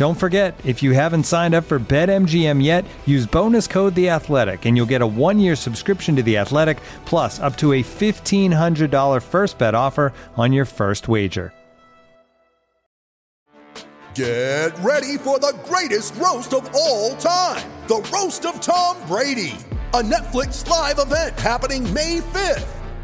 Don't forget, if you haven't signed up for BetMGM yet, use bonus code The Athletic, and you'll get a one-year subscription to The Athletic, plus up to a $1,500 first bet offer on your first wager. Get ready for the greatest roast of all time the Roast of Tom Brady, a Netflix live event happening May 5th.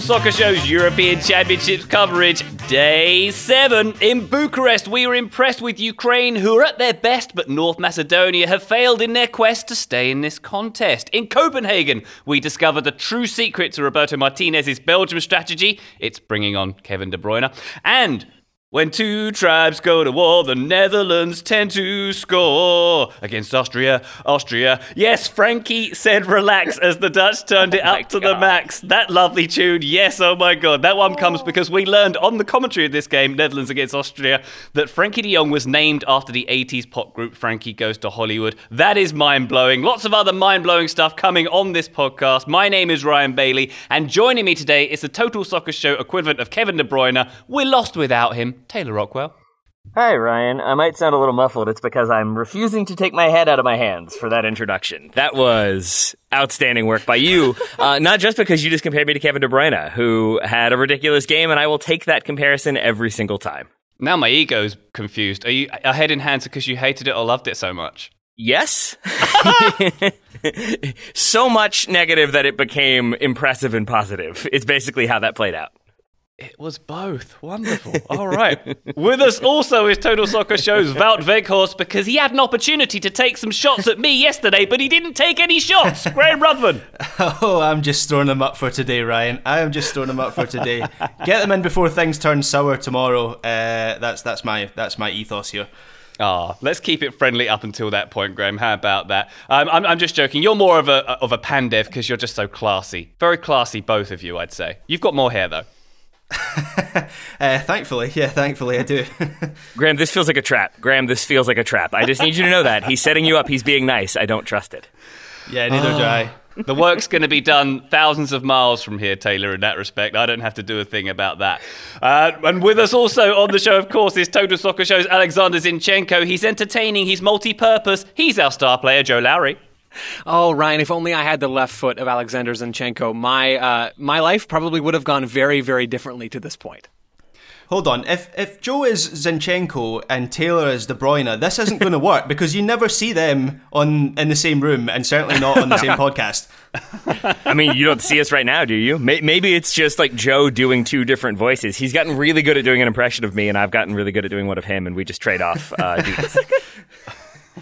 Soccer Show's European Championships coverage, day seven. In Bucharest, we were impressed with Ukraine, who are at their best, but North Macedonia have failed in their quest to stay in this contest. In Copenhagen, we discovered the true secret to Roberto Martinez's Belgium strategy it's bringing on Kevin De Bruyne. And when two tribes go to war, the Netherlands tend to score against Austria. Austria. Yes, Frankie said relax as the Dutch turned it oh up to the max. That lovely tune. Yes, oh my god. That one comes oh. because we learned on the commentary of this game, Netherlands against Austria, that Frankie de Jong was named after the 80s pop group Frankie Goes to Hollywood. That is mind blowing. Lots of other mind blowing stuff coming on this podcast. My name is Ryan Bailey, and joining me today is the Total Soccer Show equivalent of Kevin De Bruyne. We're lost without him. Taylor Rockwell. Hi, Ryan. I might sound a little muffled. It's because I'm refusing to take my head out of my hands for that introduction. That was outstanding work by you. Uh, not just because you just compared me to Kevin De Bruyne, who had a ridiculous game, and I will take that comparison every single time. Now my ego's confused. Are you ahead in hands because you hated it or loved it so much? Yes. so much negative that it became impressive and positive. It's basically how that played out. It was both. Wonderful. All right. With us also is Total Soccer Show's Wout Weghorst because he had an opportunity to take some shots at me yesterday, but he didn't take any shots. Graham Ruthven. Oh, I'm just throwing them up for today, Ryan. I am just throwing them up for today. Get them in before things turn sour tomorrow. Uh, that's that's my that's my ethos here. Ah, let's keep it friendly up until that point, Graham. How about that? Um, I'm, I'm just joking. You're more of a of a pandev because you're just so classy. Very classy, both of you, I'd say. You've got more hair though. uh, thankfully, yeah, thankfully I do. Graham, this feels like a trap. Graham, this feels like a trap. I just need you to know that. He's setting you up. He's being nice. I don't trust it. Yeah, neither do I. The work's going to be done thousands of miles from here, Taylor, in that respect. I don't have to do a thing about that. Uh, and with us also on the show, of course, is Total Soccer Show's Alexander Zinchenko. He's entertaining, he's multi purpose. He's our star player, Joe Lowry. Oh, Ryan! If only I had the left foot of Alexander Zinchenko, my uh, my life probably would have gone very, very differently to this point. Hold on. If if Joe is Zinchenko and Taylor is De Bruyne, this isn't going to work because you never see them on in the same room and certainly not on the same podcast. I mean, you don't see us right now, do you? Maybe it's just like Joe doing two different voices. He's gotten really good at doing an impression of me, and I've gotten really good at doing one of him, and we just trade off uh, duties.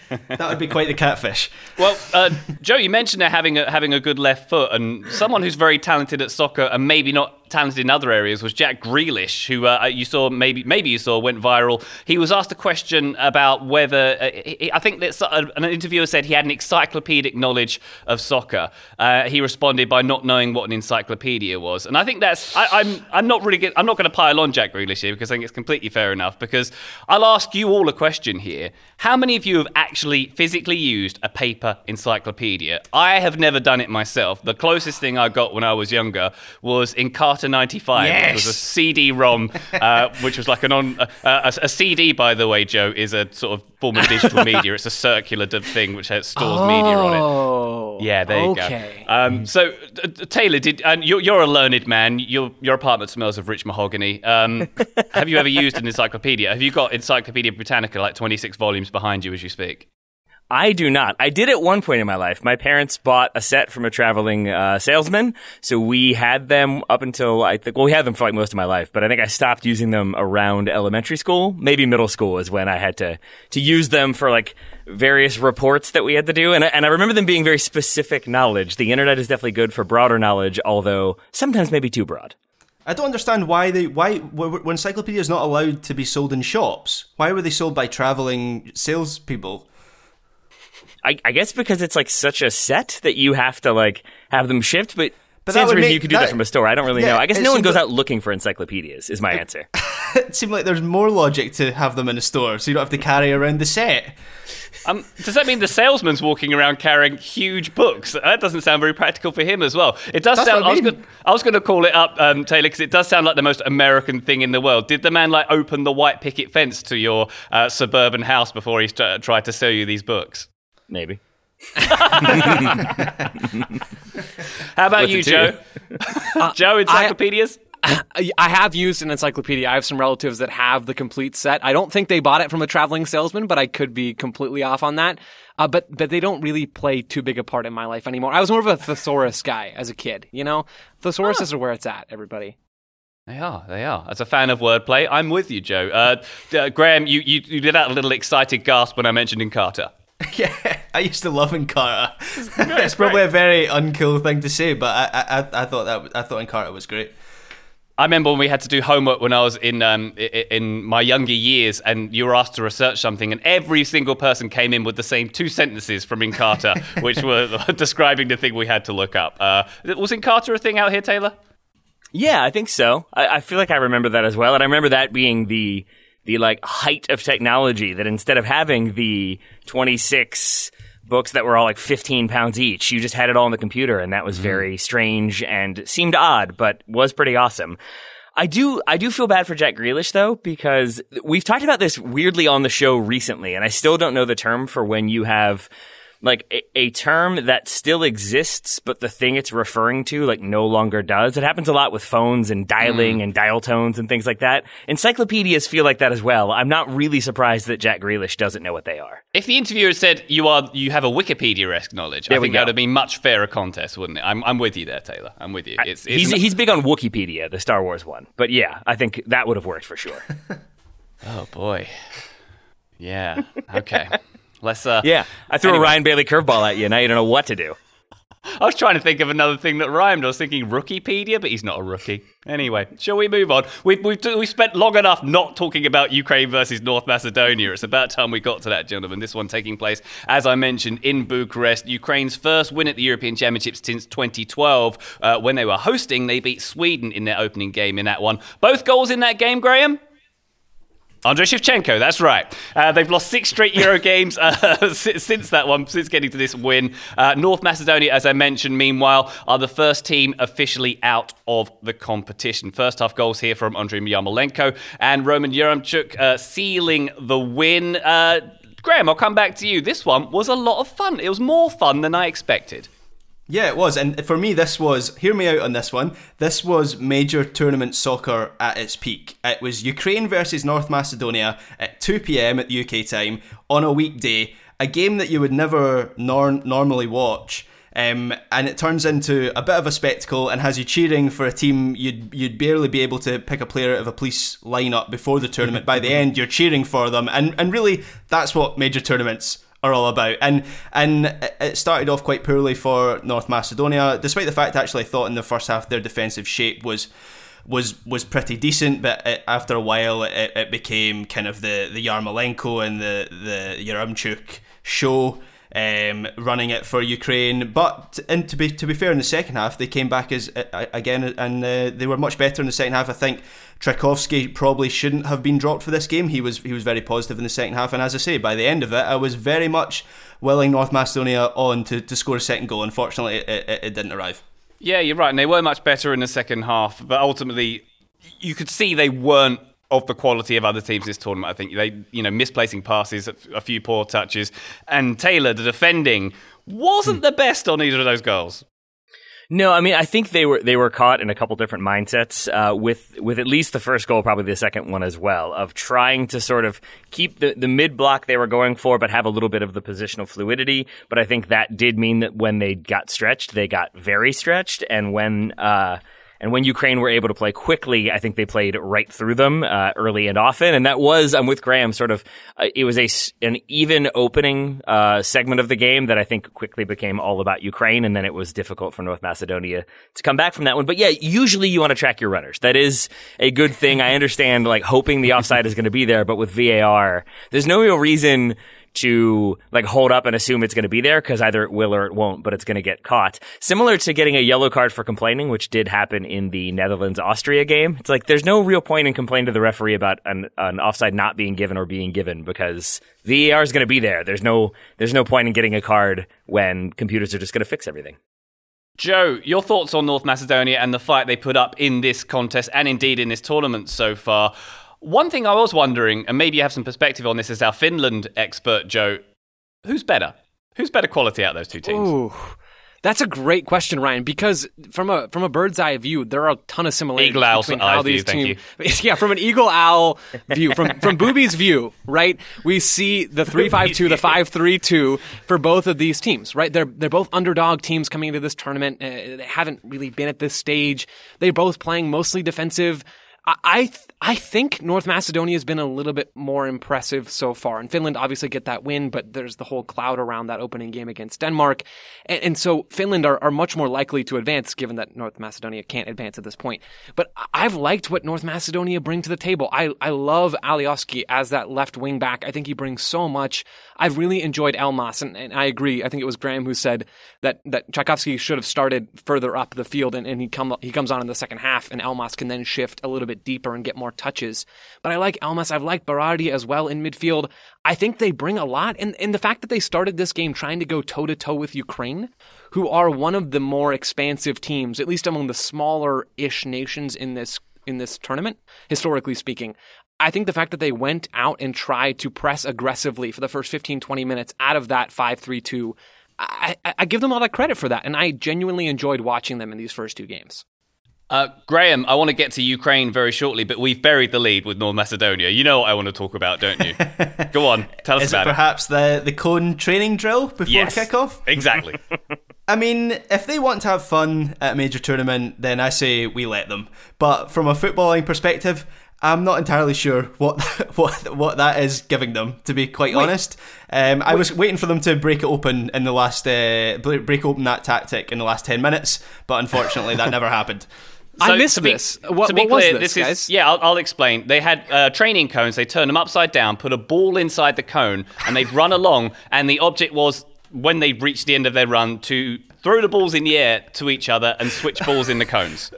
that would be quite the catfish. Well, uh, Joe, you mentioned having a, having a good left foot, and someone who's very talented at soccer and maybe not talented in other areas was Jack Grealish, who uh, you saw maybe maybe you saw went viral. He was asked a question about whether uh, he, I think that uh, an interviewer said he had an encyclopedic knowledge of soccer. Uh, he responded by not knowing what an encyclopedia was, and I think that's I, am I'm, I'm not really get, I'm not going to pile on Jack Grealish here because I think it's completely fair enough. Because I'll ask you all a question here: How many of you have actually physically used a paper encyclopedia? I have never done it myself. The closest thing I got when I was younger was Encarta 95. Yes. It was a CD-ROM, uh, which was like an on uh, a, a, CD. By the way, Joe is a sort of form of digital media. It's a circular thing which stores oh, media on it. Yeah, there you okay. go. Um, so, uh, Taylor, did and you're, you're, a learned man. Your your apartment smells of rich mahogany. Um, have you ever used an encyclopedia? Have you got Encyclopedia Britannica, like 26 volumes behind you as you speak? I do not. I did at one point in my life. My parents bought a set from a traveling uh, salesman, so we had them up until I think. Well, we had them for like most of my life, but I think I stopped using them around elementary school. Maybe middle school is when I had to to use them for like various reports that we had to do, and I, and I remember them being very specific knowledge. The internet is definitely good for broader knowledge, although sometimes maybe too broad. I don't understand why they why when encyclopedia is not allowed to be sold in shops. Why were they sold by traveling salespeople? I, I guess because it's like such a set that you have to like have them shipped, but But Sans that would reason make- you could do that, that- from a store. I don't really Yeah, know. I guess no one goes like- out looking for encyclopedias. Is my answer. It seemed like there's more logic to have them in a store, so you don't have to carry around the set. Um, does that mean the salesman's walking around carrying huge books? That doesn't sound very practical for him as well. It does That's sound. what I I was, mean. gonna, I was going to call it up, um, Taylor, because it does sound like the most American thing in the world. Did the man like open the white picket fence to your uh, suburban house before he st- tried to sell you these books? Maybe. How about What's you, it to Joe? Joe, encyclopedias. I I have used an encyclopedia. I have some relatives that have the complete set. I don't think they bought it from a traveling salesman, but I could be completely off on that. Uh, but but they don't really play too big a part in my life anymore. I was more of a thesaurus guy as a kid. You know, thesauruses are where it's at. Everybody. They are, they are. As a fan of wordplay, I'm with you, Joe. Uh, uh, Graham, you, you, you did that little excited gasp when I mentioned Encarta. Yeah, I used to love Encarta. it's probably a very uncool thing to say, but I I, I thought that I thought Encarta was great. I remember when we had to do homework when I was in um, i- i- in my younger years, and you were asked to research something, and every single person came in with the same two sentences from Encarta, which were describing the thing we had to look up. Uh, was Encarta a thing out here, Taylor? Yeah, I think so. I, I feel like I remember that as well, and I remember that being the the like height of technology. That instead of having the twenty six books that were all like fifteen pounds each, you just had it all on the computer, and that was mm-hmm. very strange and seemed odd, but was pretty awesome. I do, I do feel bad for Jack Grealish though, because we've talked about this weirdly on the show recently, and I still don't know the term for when you have like a, a term that still exists, but the thing it's referring to like no longer does. It happens a lot with phones and dialing mm. and dial tones and things like that. Encyclopedias feel like that as well. I'm not really surprised that Jack Grealish doesn't know what they are. If the interviewer said you are you have a Wikipedia-esque knowledge, There I think that would have been much fairer contest, wouldn't it? I'm, I'm with you there, Taylor. I'm with you. It's, it's he's an- he's big on Wikipedia, the Star Wars one. But yeah, I think that would have worked for sure. oh boy, yeah. Okay, let's. Uh, yeah, I threw Anyway. a Ryan Bailey curveball at you. Now you don't know what to do. I was trying to think of another thing that rhymed. I was thinking Rookiepedia, but he's not a rookie. Anyway, shall we move on? We've, we've, we spent long enough not talking about Ukraine versus North Macedonia. It's about time we got to that, gentlemen. This one taking place, as I mentioned, in Bucharest. Ukraine's first win at the European Championships since 2012. Uh, when they were hosting, they beat Sweden in their opening game in that one. Both goals in that game, Graham? Andrei Shevchenko, that's right. Uh, they've lost six straight Euro games uh, since that one, since getting to this win. Uh, North Macedonia, as I mentioned, meanwhile, are the first team officially out of the competition. First half goals here from Andrei Yarmolenko and Roman Yaremchuk uh, sealing the win. Uh, Graham, I'll come back to you. This one was a lot of fun. It was more fun than I expected. Yeah, it was. And for me, this was, hear me out on this one, this was major tournament soccer at its peak. It was Ukraine versus North Macedonia at 2 pm at the UK time on a weekday, a game that you would never nor- normally watch. Um, and it turns into a bit of a spectacle and has you cheering for a team you'd you'd barely be able to pick a player out of a police lineup before the tournament. By the end, you're cheering for them, and and really that's what major tournaments are all about. And and it started off quite poorly for North Macedonia, despite the fact actually I thought in the first half their defensive shape was was was pretty decent, but it, after a while it, it became kind of the the Yarmolenko and the the Yaremchuk show. Um, running it for Ukraine, but and to be to be fair, in the second half they came back as uh, again, and uh, they were much better in the second half. I think Trajkovski probably shouldn't have been dropped for this game. He was he was very positive in the second half, and as I say, by the end of it, I was very much willing North Macedonia on to, to score a second goal. Unfortunately, it, it, it didn't arrive. Yeah, you're right, and they were much better in the second half, but ultimately, you could see they weren't of the quality of other teams this tournament. I think they, you know, misplacing passes, a few poor touches, and Taylor, the defending, wasn't the best on either of those goals. No, I mean I think they were they were caught in a couple different mindsets uh, with with at least the first goal, probably the second one as well, of trying to sort of keep the, the mid block they were going for, but have a little bit of the positional fluidity. But I think that did mean that when they got stretched, they got very stretched, and when uh, and when Ukraine were able to play quickly, I think they played right through them uh, early and often. And that was, I'm with Graham, sort of, uh, it was a, an even opening uh, segment of the game that I think quickly became all about Ukraine. And then it was difficult for North Macedonia to come back from that one. But yeah, usually you want to track your runners. That is a good thing. I understand, like, hoping the offside is going to be there. But with VAR, there's no real reason to like hold up and assume it's going to be there because either it will or it won't, but it's going to get caught. Similar to getting a yellow card for complaining, which did happen in the Netherlands Austria game. It's like there's no real point in complaining to the referee about an, an offside not being given or being given because the VAR is going to be there. There's no there's no point in getting a card when computers are just going to fix everything. Joe, your thoughts on North Macedonia and the fight they put up in this contest and indeed in this tournament so far? One thing I was wondering, and maybe you have some perspective on this as our Finland expert, Joe, who's better? Who's better quality out of those two teams? Ooh. That's a great question, Ryan, because from a from a bird's eye view, there are a ton of similarities eagle owl between how these teams. Yeah, from an eagle owl view, from from Booby's view, right? We see the three five two, the five three two for both of these teams, right? They're they're both underdog teams coming into this tournament. Uh, they haven't really been at this stage. They're both playing mostly defensive. I I think North Macedonia has been a little bit more impressive so far, and Finland obviously get that win, but there's the whole cloud around that opening game against Denmark, and, and so Finland are, are much more likely to advance, given that North Macedonia can't advance at this point. But I've liked what North Macedonia bring to the table. I I love Alioski as that left wing back. I think he brings so much. I've really enjoyed Elmas, and, and I agree. I think it was Graham who said that that Trajkovski should have started further up the field, and, and he come he comes on in the second half, and Elmas can then shift a little bit deeper and get more touches. But I like Elmas. I've liked Bardhi as well in midfield. I think they bring a lot, and and the fact that they started this game trying to go toe to toe with Ukraine, who are one of the more expansive teams, at least among the smaller ish nations in this in this tournament, historically speaking. I think the fact that they went out and tried to press aggressively for the first 15, 20 minutes out of that 5 3 2, I, I, give them all that credit for that. And I genuinely enjoyed watching them in these first two games. Uh, Graham, I want to get to Ukraine very shortly, but we've buried the lead with North Macedonia. You know what I want to talk about, don't you? Go on, tell us Is about it. Perhaps the the cone training drill before yes, kickoff. Exactly. I mean, if they want to have fun at a major tournament, then I say we let them. But from a footballing perspective, I'm not entirely sure what what what that is giving them. To be quite Wait. honest, um, I was waiting for them to break it open in the last uh, break open that tactic in the last ten minutes, but unfortunately that never happened. So I missed this. Be, what, to be what clear, this, this is yeah. I'll, I'll, explain. They had uh, training cones. They turned them upside down, put a ball inside the cone, and they'd run along. And the object was when they reached the end of their run to throw the balls in the air to each other and switch balls in the cones.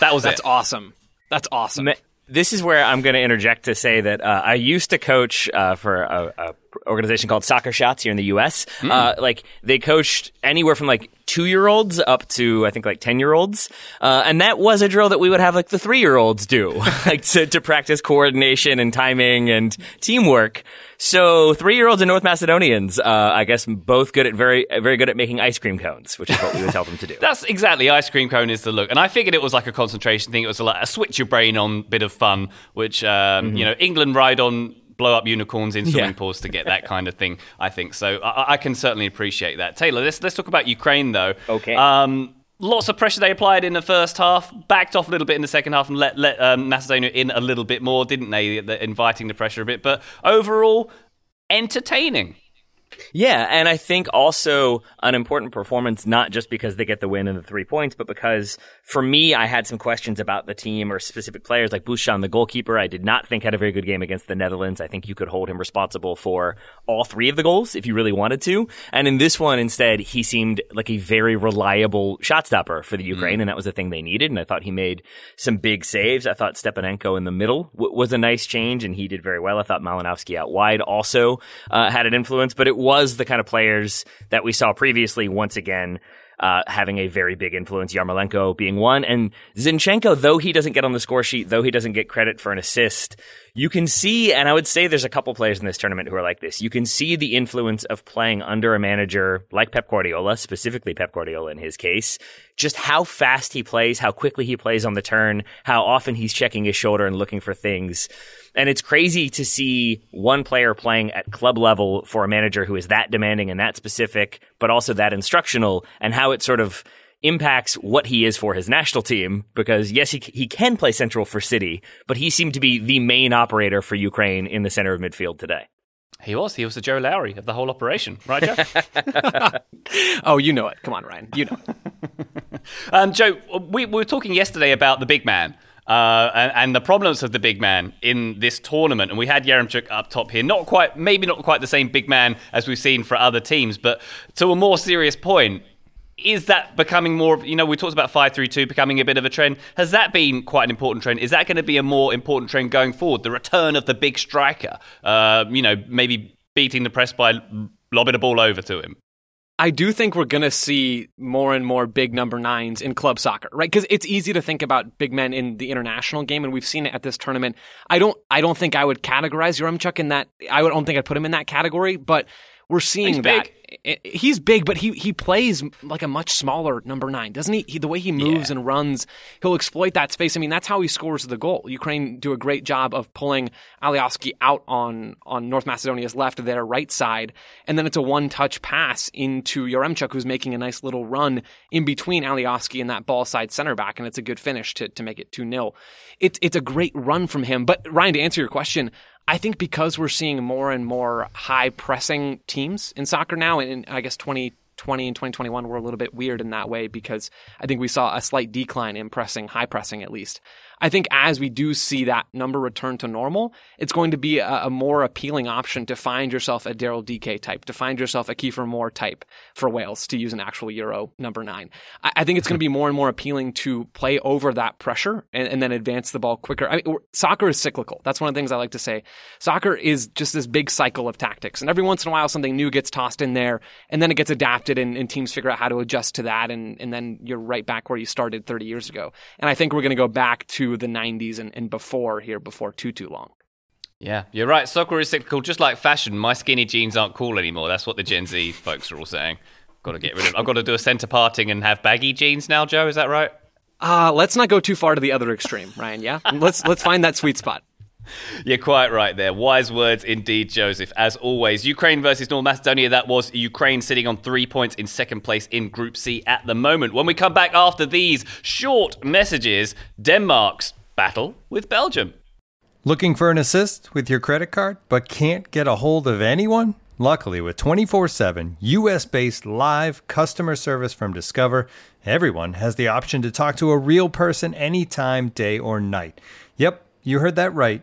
That was That's it. awesome. That's awesome this is where I'm going to interject to say that uh, I used to coach uh, for a, a, organization called Soccer Shots here in the U.S. Mm. Uh, like they coached anywhere from like two year olds up to I think like ten year olds, uh, and that was a drill that we would have like the three year olds do, like to, to practice coordination and timing and teamwork. So three year olds and North Macedonians, uh, I guess, both good at very very good at making ice cream cones, which is what we would tell them to do. That's exactly ice cream cone is the look, and I figured it was like a concentration thing. It was like a switch your brain on bit of fun, which um, mm-hmm. you know England ride on blow up unicorns in swimming yeah. pools to get that kind of thing. I think so. I, I, can certainly appreciate that. Taylor, let's let's talk about Ukraine though. Okay. Um, lots of pressure they applied in the first half, backed off a little bit in the second half, and let let um, Macedonia in a little bit more, didn't they? Inviting the pressure a bit, but overall, entertaining. Yeah, and I think also an important performance, not just because they get the win and the three points, but because for me, I had some questions about the team or specific players like Bushchan, the goalkeeper. I did not think had a very good game against the Netherlands. I think you could hold him responsible for all three of the goals if you really wanted to. And in this one, instead, he seemed like a very reliable shot stopper for the Ukraine, mm. and that was the thing they needed. And I thought he made some big saves. I thought Stepanenko in the middle w- was a nice change, and he did very well. I thought Malinovskyi out wide also uh, had an influence, but it was the kind of players that we saw previously once again uh, having a very big influence, Yarmolenko being one. And Zinchenko, though he doesn't get on the score sheet, though he doesn't get credit for an assist, you can see, and I would say there's a couple players in this tournament who are like this. You can see the influence of playing under a manager like Pep Guardiola, specifically Pep Guardiola in his case, just how fast he plays, how quickly he plays on the turn, how often he's checking his shoulder and looking for things. And it's crazy to see one player playing at club level for a manager who is that demanding and that specific, but also that instructional, and how it sort of impacts what he is for his national team. Because yes, he he can play central for City, but he seemed to be the main operator for Ukraine in the center of midfield today. He was. He was the Joe Lowry of the whole operation, right, Joe? oh, you know it. Come on, Ryan. You know it. um, Joe, we, we were talking yesterday about the big man uh, and, and, the problems of the big man in this tournament. And we had Yaremchuk up top here. Not quite, maybe not quite the same big man as we've seen for other teams, but to a more serious point, is that becoming more of, you know, we talked about 532 becoming a bit of a trend. Has that been quite an important trend? Is that going to be a more important trend going forward? The return of the big striker, uh, you know, maybe beating the press by lobbing a ball over to him? I do think we're going to see more and more big number nines in club soccer, right? Because it's easy to think about big men in the international game, and we've seen it at this tournament. I don't, I don't think I would categorize Yaremchuk in that. I don't think I'd put him in that category, but we're seeing He's that. Big he's big, but he he plays like a much smaller number nine, doesn't he? he the way he moves yeah. and runs, he'll exploit that space. I mean, that's how he scores the goal. Ukraine do a great job of pulling Alioski out on on North Macedonia's left, their right side, and then it's a one touch pass into Yaremchuk, who's making a nice little run in between Alioski and that ball side center back, and it's a good finish to to make it two 0 It's it's a great run from him. But Ryan, to answer your question, I think because we're seeing more and more high pressing teams in soccer now, and I guess 2020 and 2021 were a little bit weird in that way because I think we saw a slight decline in pressing, high pressing at least. I think as we do see that number return to normal, it's going to be a, a more appealing option to find yourself a Daryl DK type, to find yourself a Kiefer Moore type for Wales, to use an actual Euro number nine. I, I think it's going to be more and more appealing to play over that pressure and, and then advance the ball quicker. I mean, soccer is cyclical. That's one of the things I like to say. Soccer is just this big cycle of tactics. And every once in a while, something new gets tossed in there and then it gets adapted and, and teams figure out how to adjust to that. And, and then you're right back where you started 30 years ago. And I think we're going to go back to the 90s and, and before here, before too, too long. Yeah, you're right. Soccer is cyclical, just like fashion. My skinny jeans aren't cool anymore. That's what the Gen Z folks are all saying. Got to get rid of. I've got to do a centre parting and have baggy jeans now. Joe, is that right? Uh, let's not go too far to the other extreme, Ryan. Yeah, let's let's find that sweet spot. You're quite right there. Wise words indeed, Joseph. As always, Ukraine versus North Macedonia. That was Ukraine sitting on three points in second place in Group C at the moment. When we come back after these short messages, Denmark's battle with Belgium. Looking for an assist with your credit card, but can't get a hold of anyone? Luckily, with 24 7 US based live customer service from Discover, everyone has the option to talk to a real person anytime, day or night. Yep, you heard that right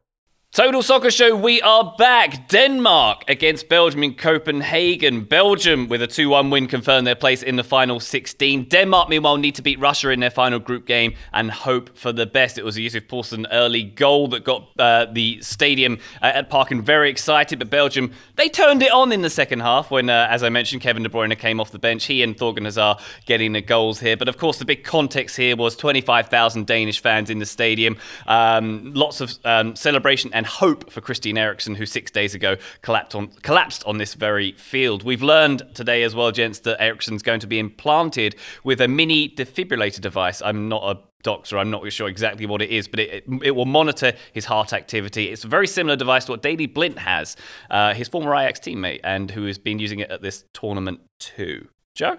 Total Soccer Show, we are back. Denmark against Belgium in Copenhagen. Belgium, with a 2 1 win, confirmed their place in the final 16. Denmark, meanwhile, need to beat Russia in their final group game and hope for the best. It was a Yusuf Poulsen early goal that got uh, the stadium uh, at Parken very excited, but Belgium, they turned it on in the second half when, uh, as I mentioned, Kevin De Bruyne came off the bench. He and Thorgan Hazard getting the goals here. But of course, the big context here was 25,000 Danish fans in the stadium, um, lots of um, celebration and and hope for Christian Eriksen, who six days ago collapsed on, collapsed on this very field. We've learned today as well, gents, that Eriksen's going to be implanted with a mini defibrillator device. I'm not a doctor. I'm not sure exactly what it is, but it, it, will monitor his heart activity. It's a very similar device to what Daley Blind has, uh, his former Ajax teammate, and who has been using it at this tournament too. Joe?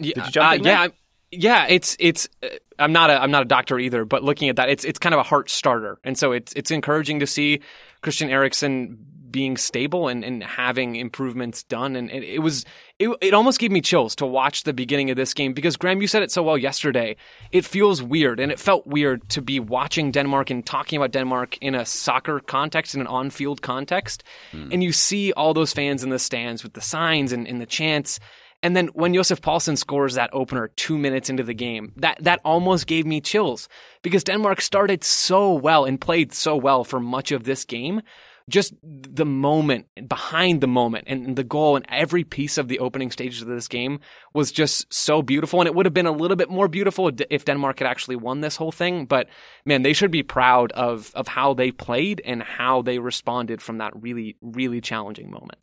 Yeah, Did you jump uh, in yeah, yeah, it's it's. Uh, I'm not a I'm not a doctor either, but looking at that, it's it's kind of a heart starter, and so it's it's encouraging to see Christian Eriksen being stable and, and having improvements done. And it, it was it, it almost gave me chills to watch the beginning of this game because Graham, you said it so well yesterday. It feels weird, and it felt weird to be watching Denmark and talking about Denmark in a soccer context, in an on-field context, mm. and you see all those fans in the stands with the signs and, and the chants and then when Yusuf Poulsen scores that opener two minutes into the game, that, that almost gave me chills because Denmark started so well and played so well for much of this game. Just the moment behind the moment and the goal and every piece of the opening stages of this game was just so beautiful. And it would have been a little bit more beautiful if Denmark had actually won this whole thing. But man, they should be proud of, of how they played and how they responded from that really, really challenging moment.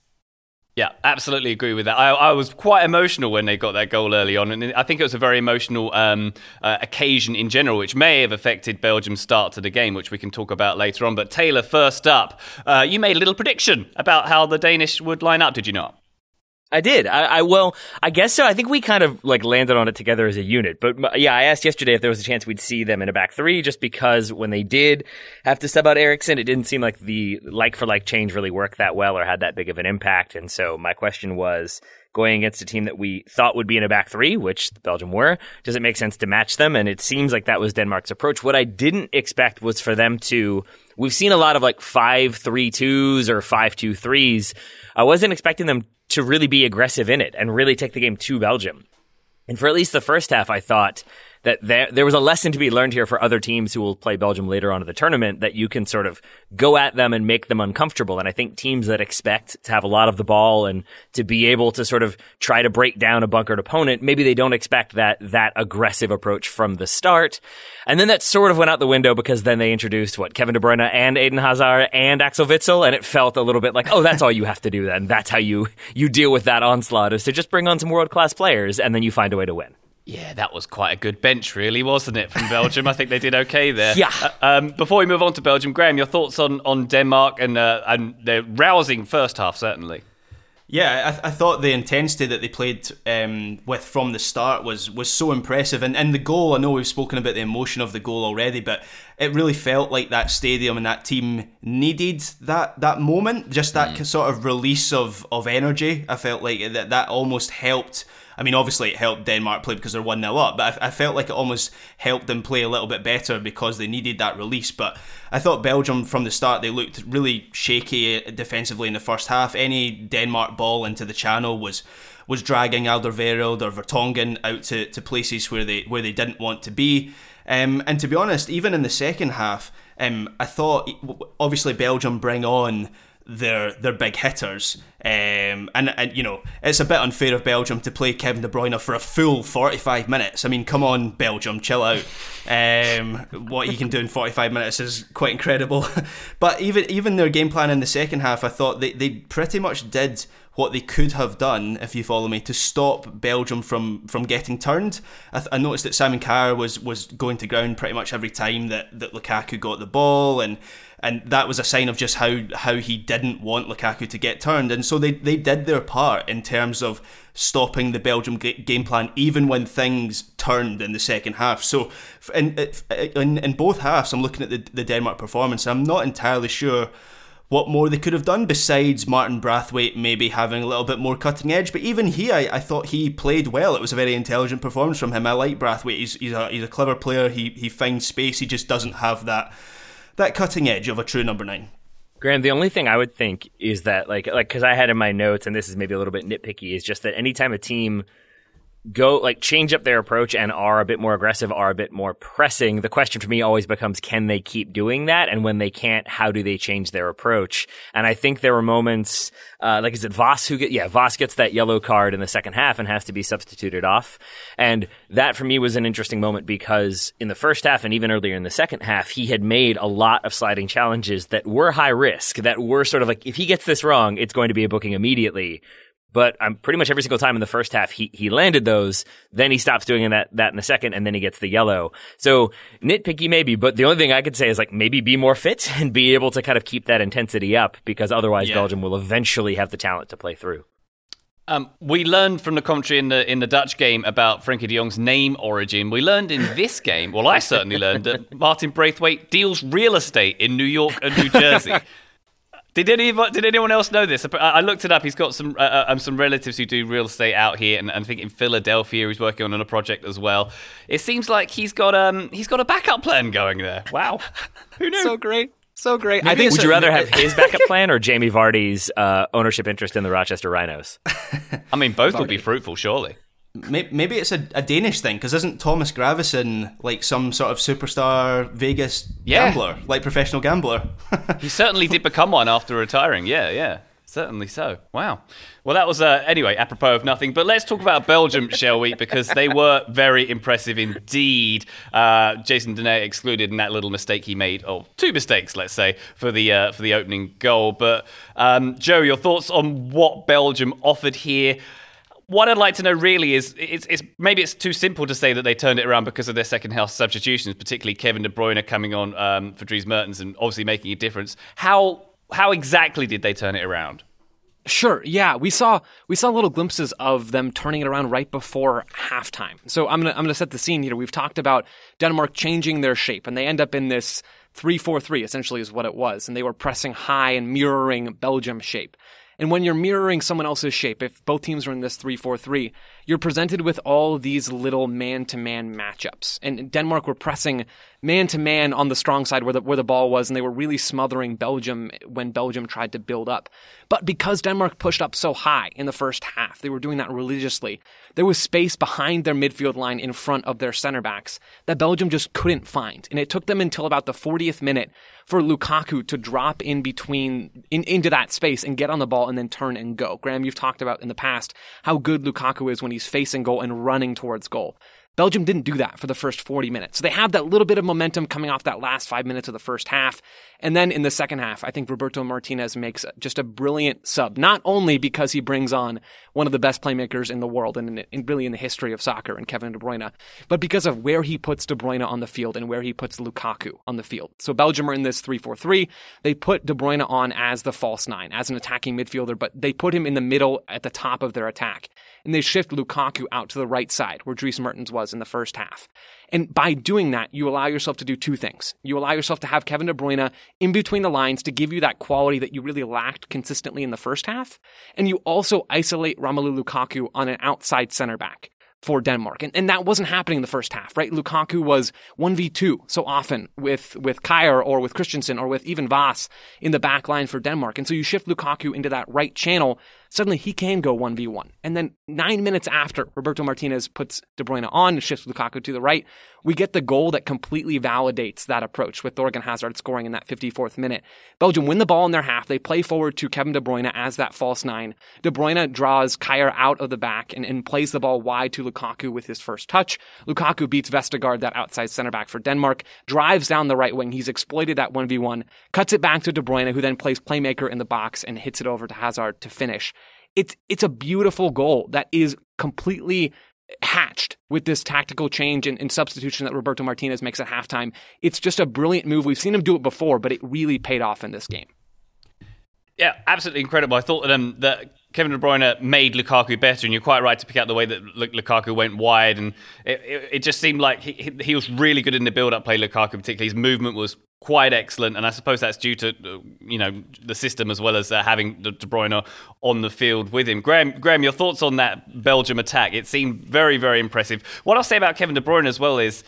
Yeah, absolutely agree with that. I, I, was quite emotional when they got that goal early on, and I think it was a very emotional um, uh, occasion in general, which may have affected Belgium's start to the game, which we can talk about later on. But Taylor, first up, uh, you made a little prediction about how the Danish would line up, did you not? I did. I, I well, I guess so. I think we kind of like landed on it together as a unit. But yeah, I asked yesterday if there was a chance we'd see them in a back three, just because when they did have to sub out Eriksen, it didn't seem like the like for like change really worked that well or had that big of an impact. And so my question was going against a team that we thought would be in a back three, which Belgium were, does it make sense to match them? And it seems like that was Denmark's approach. What I didn't expect was for them to. We've seen a lot of like five three twos or five two threes. I wasn't expecting them to really be aggressive in it and really take the game to Belgium. And for at least the first half, I thought that there there was a lesson to be learned here for other teams who will play Belgium later on in the tournament that you can sort of go at them and make them uncomfortable. And I think teams that expect to have a lot of the ball and to be able to sort of try to break down a bunkered opponent, maybe they don't expect that that aggressive approach from the start. And then that sort of went out the window because then they introduced what Kevin De Bruyne and Eden Hazard and Axel Witsel, and it felt a little bit like, oh, that's all you have to do then. That's how you you deal with that onslaught is to just bring on some world class players and then you find a way to win. Yeah, that was quite a good bench, really, wasn't it, from Belgium? I think they did okay there. Yeah. Uh, um, before we move on to Belgium, Graham, your thoughts on, on Denmark and uh, and their rousing first half, certainly. Yeah, I, th- I thought the intensity that they played um, with from the start was was so impressive, and and the goal. I know we've spoken about the emotion of the goal already, but it really felt like that stadium and that team needed that that moment, just that mm. sort of release of of energy. I felt like that that almost helped I mean, obviously it helped Denmark play because they're 1 0 up, but I, I, felt like it almost helped them play a little bit better because they needed that release. But I thought Belgium from the start, they looked really shaky defensively in the first half. Any Denmark ball into the channel was was dragging Alderweireld or Vertonghen out to, to places where they where they didn't want to be. Um, and to be honest, even in the second half, um, I thought obviously Belgium bring on their their big hitters. Um, and, and you know it's a bit unfair of Belgium to play Kevin De Bruyne for a full 45 minutes. I mean, come on, Belgium, chill out. Um, what he can do in 45 minutes is quite incredible. but even even their game plan in the second half, I thought they, they pretty much did what they could have done, if you follow me, to stop Belgium from, from getting turned. I, th- I noticed that Simon Kjaer was was going to ground pretty much every time that, that Lukaku got the ball, and and that was a sign of just how how he didn't want Lukaku to get turned. And so they, they did their part in terms of stopping the Belgium game plan, even when things turned in the second half. So in uh, uh, in, in both halves, I'm looking at the, the Denmark performance. I'm not entirely sure what more they could have done besides Martin Braithwaite maybe having a little bit more cutting edge. But even he, I, I thought he played well. It was a very intelligent performance from him. I like Braithwaite. He's, he's, a, he's a clever player. He, he finds space. He just doesn't have that that cutting edge of a true number nine. Graham, the only thing I would think is that, like, like because I had in my notes, and this is maybe a little bit nitpicky, is just that anytime a team go like change up their approach and are a bit more aggressive, are a bit more pressing, the question for me always becomes can they keep doing that? And when they can't, how do they change their approach? And I think there were moments uh, like is it Voss who get yeah, Voss gets that yellow card in the second half and has to be substituted off. And that for me was an interesting moment because in the first half and even earlier in the second half, he had made a lot of sliding challenges that were high risk, that were sort of like if he gets this wrong, it's going to be a booking immediately but I'm pretty much every single time in the first half he he landed those. Then he stops doing that that in the second, and then he gets the yellow. So nitpicky maybe, but the only thing I could say is like maybe be more fit and be able to kind of keep that intensity up because otherwise Yeah. Belgium will eventually have the talent to play through. Um, we learned from the commentary in the in the Dutch game about Frankie de Jong's name origin. We learned in this game, well, I certainly learned that Martin Braithwaite deals real estate in New York and New Jersey. Did anyone, did anyone else know this? I I looked it up. He's got some uh, uh, um, some relatives who do real estate out here, and, and I think in Philadelphia he's working on a project as well. It seems like he's got um he's got a backup plan going there. Wow, who knew? So great. So great. Maybe I think it's Would you rather have his backup plan or Jamie Vardy's uh, ownership interest in the Rochester Rhinos? I mean, both would be fruitful, surely. May- Maybe it's a, a Danish thing because isn't Thomas Gravesen like some sort of superstar Vegas Yeah. gambler, like professional gambler? He certainly did become one after retiring. Yeah, yeah. Certainly so. Wow. Well, that was, uh, anyway, apropos of nothing. But let's talk about Belgium, shall we? Because they were very impressive indeed. Uh, Jason Denayer excluded in that little mistake he made, or two mistakes, let's say, for the uh, for the opening goal. But um, Joe, your thoughts on what Belgium offered here? What I'd like to know really is, it's, it's maybe it's too simple to say that they turned it around because of their second half substitutions, particularly Kevin De Bruyne coming on um, for Dries Mertens and obviously making a difference. How how exactly did they turn it around? Sure. Yeah, we saw we saw little glimpses of them turning it around right before halftime. So I'm gonna I'm gonna set the scene here. We've talked about Denmark changing their shape, and they end up in this three four three essentially is what it was, and they were pressing high and mirroring Belgium shape. And when you're mirroring someone else's shape, if both teams are in this 3 4 3, you're presented with all these little man to man matchups. And Denmark were pressing man to man on the strong side where the, where the ball was, and they were really smothering Belgium when Belgium tried to build up. But because Denmark pushed up so high in the first half, they were doing that religiously, there was space behind their midfield line in front of their center backs that Belgium just couldn't find. And it took them until about the 40th minute for Lukaku to drop in between, in, into that space and get on the ball and then turn and go. Graham, you've talked about in the past how good Lukaku is when he's facing goal and running towards goal. Belgium didn't do that for the first 40 minutes. So they have that little bit of momentum coming off that last five minutes of the first half. And then in the second half, I think Roberto Martinez makes just a brilliant sub, not only because he brings on one of the best playmakers in the world and, in, really in the history of soccer and Kevin De Bruyne, but because of where he puts De Bruyne on the field and where he puts Lukaku on the field. So Belgium are in this 3-4-3. They put De Bruyne on as the false nine, as an attacking midfielder, but they put him in the middle at the top of their attack. And they shift Lukaku out to the right side where Dries Mertens was in the first half. And by doing that, you allow yourself to do two things. You allow yourself to have Kevin De Bruyne in between the lines to give you that quality that you really lacked consistently in the first half. And you also isolate Romelu Lukaku on an outside center back for Denmark. And, and that wasn't happening in the first half, right? Lukaku was 1v2 so often with, with Kjaer or with Christensen or with even Voss in the back line for Denmark. And so you shift Lukaku into that right channel. Suddenly he can go 1v1. And then nine minutes after Roberto Martinez puts De Bruyne on shifts Lukaku to the right, we get the goal that completely validates that approach with Thorgan Hazard scoring in that 54th minute. Belgium win the ball in their half. They play forward to Kevin De Bruyne as that false nine. De Bruyne draws Kjaer out of the back and, and plays the ball wide to Lukaku with his first touch. Lukaku beats Vestergaard, that outside center back for Denmark, drives down the right wing. He's exploited that 1v1, cuts it back to De Bruyne, who then plays playmaker in the box and hits it over to Hazard to finish. It's, it's a beautiful goal that is completely hatched with this tactical change and, and, substitution that Roberto Martinez makes at halftime. It's just a brilliant move. We've seen him do it before, but it really paid off in this game. Yeah, absolutely incredible. I thought that, um, that Kevin De Bruyne made Lukaku better, and you're quite right to pick out the way that Lukaku went wide, and it, it, it just seemed like he, he was really good in the build-up play. Lukaku, particularly, his movement was quite excellent, and I suppose that's due to uh, you know the system as well as uh, having De Bruyne on the field with him. Graham, Graham, your thoughts on that Belgium attack? It seemed very, very impressive. What I'll say about Kevin De Bruyne as well is.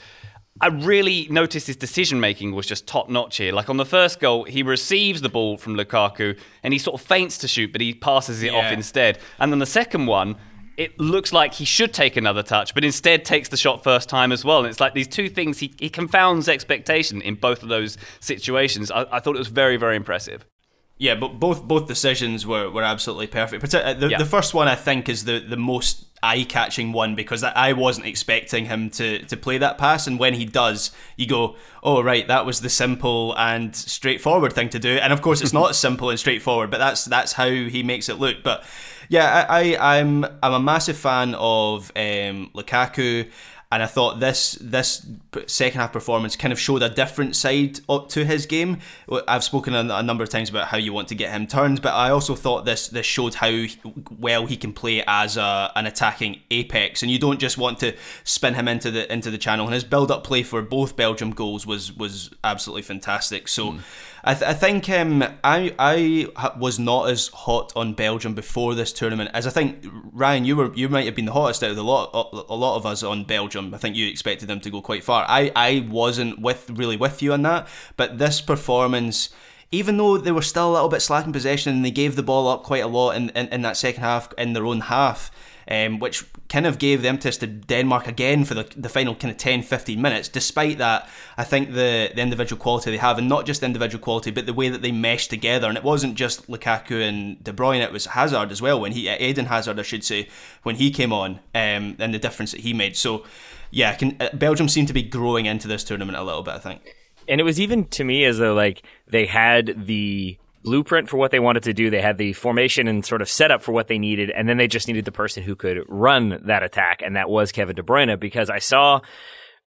I really noticed his decision making was just top notch here. Like on the first goal, he receives the ball from Lukaku and he sort of feints to shoot, but he passes it off instead. And then the second one, it looks like he should take another touch, but instead takes the shot first time as well. And it's like these two things, he, he confounds expectation in both of those situations. I, I thought it was very, very impressive. Yeah, but both both decisions were, were absolutely perfect. Uh, The, Yeah. the first one I think is the, the most eye catching one because I wasn't expecting him to, to play that pass, and when he does, you go, oh right, that was the simple and straightforward thing to do. And of course, it's not simple and straightforward, but that's that's how he makes it look. But yeah, I, I I'm I'm a massive fan of um, Lukaku. And I thought this this second half performance kind of showed a different side to his game. I've spoken a, a number of times about how you want to get him turned, but I also thought this this showed how well he can play as a, an attacking apex, and you don't just want to spin him into the into the channel. And his build up play for both Belgium goals was was absolutely fantastic. So. I, th- I think um, I I was not as hot on Belgium before this tournament as I think Ryan you were you might have been the hottest out of the lot a lot of us on Belgium. I think you expected them to go quite far. I, I wasn't with really with you on that, but this performance. Even though they were still a little bit slack in possession and they gave the ball up quite a lot in, in, in that second half in their own half, um, which kind of gave the impetus to Denmark again for the, the final kind of 10 15 minutes. Despite that, I think the, the individual quality they have, and not just individual quality, but the way that they mesh together. And it wasn't just Lukaku and De Bruyne, it was Hazard as well. When he, Eden Hazard, I should say, when he came on, um, and the difference that he made. So, yeah, can, uh, Belgium seem to be growing into this tournament a little bit, I think. And it was even to me as though like they had the blueprint for what they wanted to do. They had the formation and sort of setup for what they needed, and then they just needed the person who could run that attack, and that was Kevin De Bruyne. Because I saw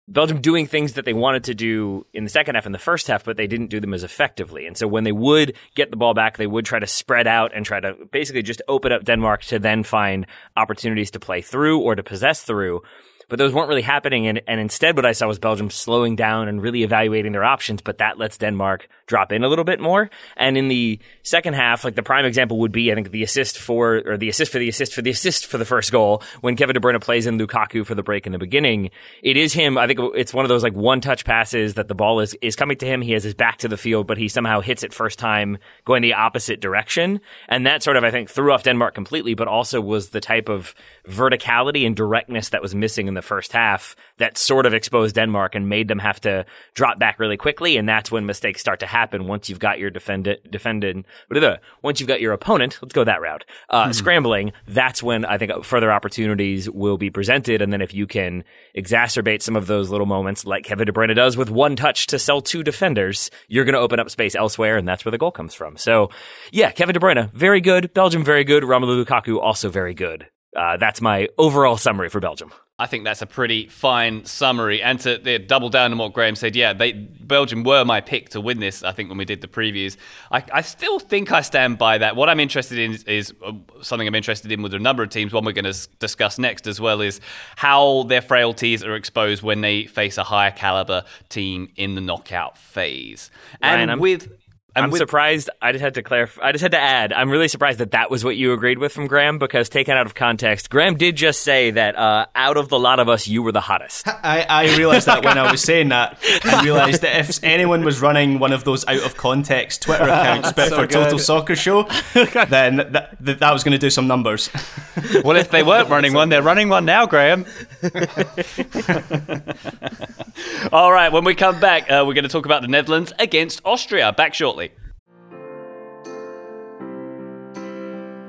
Belgium doing things that they wanted to do in the second half and the first half, but they didn't do them as effectively. And so when they would get the ball back, they would try to spread out and try to basically just open up Denmark to then find opportunities to play through or to possess through. But those weren't really happening. And, and instead, what I saw was Belgium slowing down and really evaluating their options. But that lets Denmark drop in a little bit more. And in the second half, like the prime example would be, I think, the assist for, or the assist for the assist for the assist for the first goal when Kevin De Bruyne plays in Lukaku for the break in the beginning. It is him. I think it's one of those like one touch passes that the ball is, is coming to him. He has his back to the field, but he somehow hits it first time going the opposite direction. And that sort of, I think, threw off Denmark completely, but also was the type of verticality and directness that was missing in the first half that sort of exposed Denmark and made them have to drop back really quickly. And that's when mistakes start to happen once you've got your defended, defended, blah, once you've got your opponent, let's go that route, uh, scrambling. That's when I think further opportunities will be presented. And then if you can exacerbate some of those little moments like Kevin De Bruyne does with one touch to sell two defenders, you're going to open up space elsewhere. And that's where the goal comes from. So yeah, Kevin De Bruyne, very good. Belgium, very good. Romelu Lukaku, also very good. Uh, that's my overall summary for Belgium. I think that's a pretty fine summary. And to double down on what Graham said, yeah, they, Belgium were my pick to win this. I think when we did the previews, I, I still think I stand by that. What I'm interested in is, is uh, something I'm interested in with a number of teams. One we're going to discuss next as well is how their frailties are exposed when they face a higher caliber team in the knockout phase. And I'm- with and I'm with, surprised. I just had to clarify. I just had to add. I'm really surprised that that was what you agreed with from Graham because taken out of context, Graham did just say that uh, out of the lot of us, you were the hottest. I, I realised that when I was saying that. I realised that if anyone was running one of those out of context Twitter accounts, but So for Total. Soccer Show, then that, that, that was going to do some numbers. well, if they weren't running one, they're running one now, Graham. All right, when we come back, uh, we're going to talk about the Netherlands against Austria. Back shortly.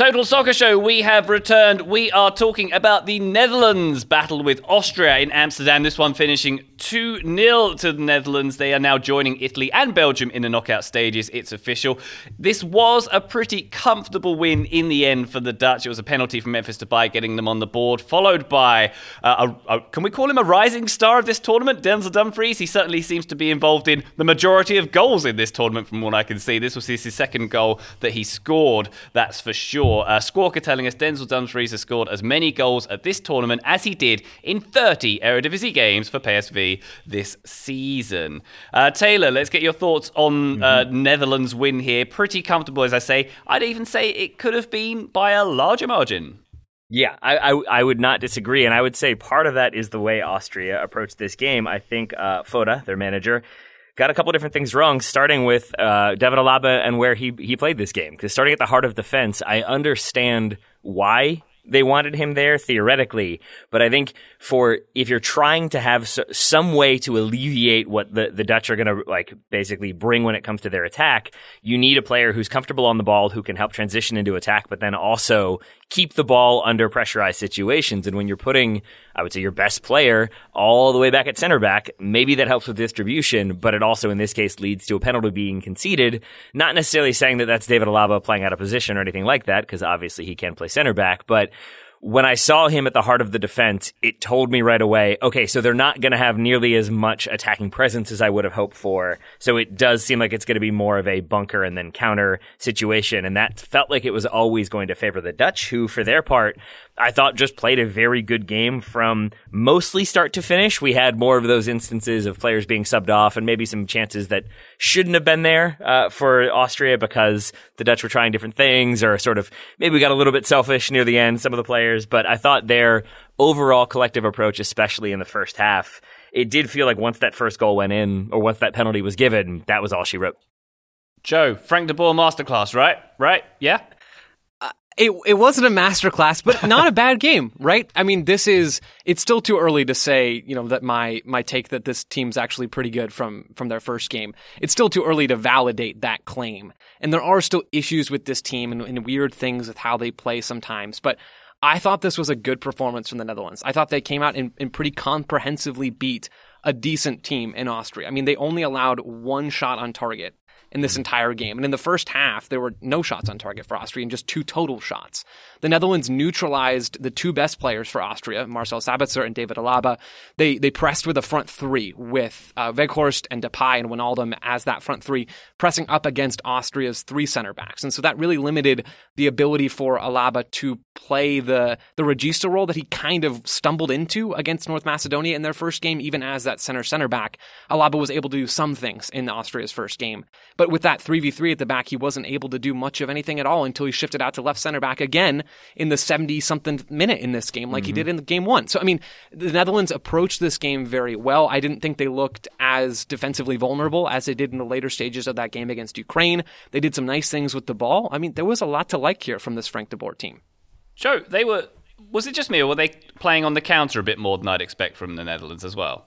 Total Soccer Show, we have returned. We are talking about the Netherlands battle with Austria in Amsterdam. This one finishing 2 0 to the Netherlands. They are now joining Italy and Belgium in the knockout stages. It's official. This was a pretty comfortable win in the end for the Dutch. It was a penalty from Memphis Depay getting them on the board, followed by, uh, a, a, can we call him a rising star of this tournament? Denzel Dumfries. He certainly seems to be involved in the majority of goals in this tournament from what I can see. This was his second goal that he scored, that's for sure sure. Uh, Squawka telling us Denzel Dumfries has scored as many goals at this tournament as he did in 30 Eredivisie games for PSV this season. Uh, Taylor, let's get your thoughts on uh, mm-hmm. Netherlands' win here. Pretty comfortable, as I say. I'd even say it could have been by a larger margin. Yeah, I, I, I, would not disagree. And I would say part of that is the way Austria approached this game. I think uh, Foda, their manager, got a couple different things wrong, starting with uh, David Alaba and where he he played this game. Because starting at the heart of the fence, I understand why they wanted him there theoretically, but I think for if you're trying to have so, some way to alleviate what the, the Dutch are going to like basically bring when it comes to their attack, you need a player who's comfortable on the ball who can help transition into attack, but then also keep the ball under pressurized situations. And when you're putting, I would say, your best player all the way back at center back, maybe that helps with distribution, but it also in this case leads to a penalty being conceded. Not necessarily saying that that's David Alaba playing out of position or anything like that, because obviously he can play center back, but when I saw him at the heart of the defense, it told me right away, okay, so they're not going to have nearly as much attacking presence as I would have hoped for. So it does seem like it's going to be more of a bunker and then counter situation. And that felt like it was always going to favor the Dutch, who for their part I thought just played a very good game from mostly start to finish. We had more of those instances of players being subbed off and maybe some chances that shouldn't have been there uh, for Austria because the Dutch were trying different things or sort of maybe we got a little bit selfish near the end, some of the players. But I thought their overall collective approach, especially in the first half, it did feel like once that first goal went in or once that penalty was given, that was all she wrote. Joe, Frank de Boer masterclass, right? Right? Yeah? It it wasn't a masterclass, but not a bad game, right? I mean, this is it's still too early to say, you know, that my my take that this team's actually pretty good from from their first game. It's still too early to validate that claim, and there are still issues with this team and, and weird things with how they play sometimes. But I thought this was a good performance from the Netherlands. I thought they came out and, and pretty comprehensively beat a decent team in Austria. I mean, they only allowed one shot on target in this entire game. And in the first half, there were no shots on target for Austria and just two total shots. The Netherlands neutralized the two best players for Austria, Marcel Sabitzer and David Alaba. They they pressed with a front three with uh, Weghorst and Depay and Wijnaldum as that front three, pressing up against Austria's three center backs. And so that really limited the ability for Alaba to play the the regista role that he kind of stumbled into against North Macedonia in their first game, even as that center center back. Alaba was able to do some things in Austria's first game. But with that 3v3 at the back, he wasn't able to do much of anything at all until he shifted out to left center back again in the 70 something minute in this game, like mm-hmm. he did in the game one. So, I mean, the Netherlands approached this game very well. I didn't think they looked as defensively vulnerable as they did in the later stages of that game against Ukraine. They did some nice things with the ball. I mean, there was a lot to like here from this Frank de Boer team. Joe, they were. Was it just me, or were they playing on the counter a bit more than I'd expect from the Netherlands as well?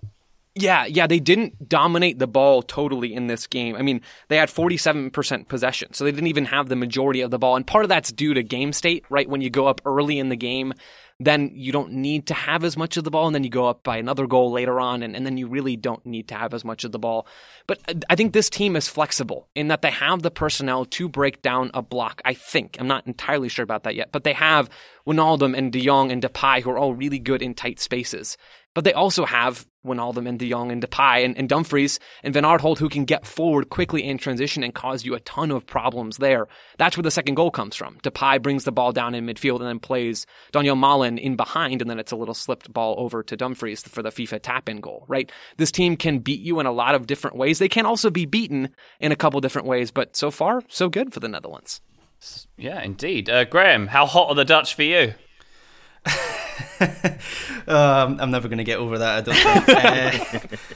Yeah, yeah, they didn't dominate the ball totally in this game. I mean, they had 47% possession, so they didn't even have the majority of the ball. And part of that's due to game state, right? When you go up early in the game, then you don't need to have as much of the ball, and then you go up by another goal later on, and, and then you really don't need to have as much of the ball. But I think this team is flexible in that they have the personnel to break down a block. I think. I'm not entirely sure about that yet, but they have Wijnaldum and De Jong and Depay who are all really good in tight spaces. But they also have Wijnaldum and De Jong and Depay and, and Dumfries and Van Aanholt who can get forward quickly in transition and cause you a ton of problems there. That's where the second goal comes from. Depay brings the ball down in midfield and then plays Donyell Malen in behind and then it's a little slipped ball over to Dumfries for the FIFA tap-in goal, right? This team can beat you in a lot of different ways. They can also be beaten in a couple different ways, but so far, so good for the Netherlands. Yeah, indeed. Uh, Graham, how hot are the Dutch for you? um, I'm never going to get over that. I don't think. uh,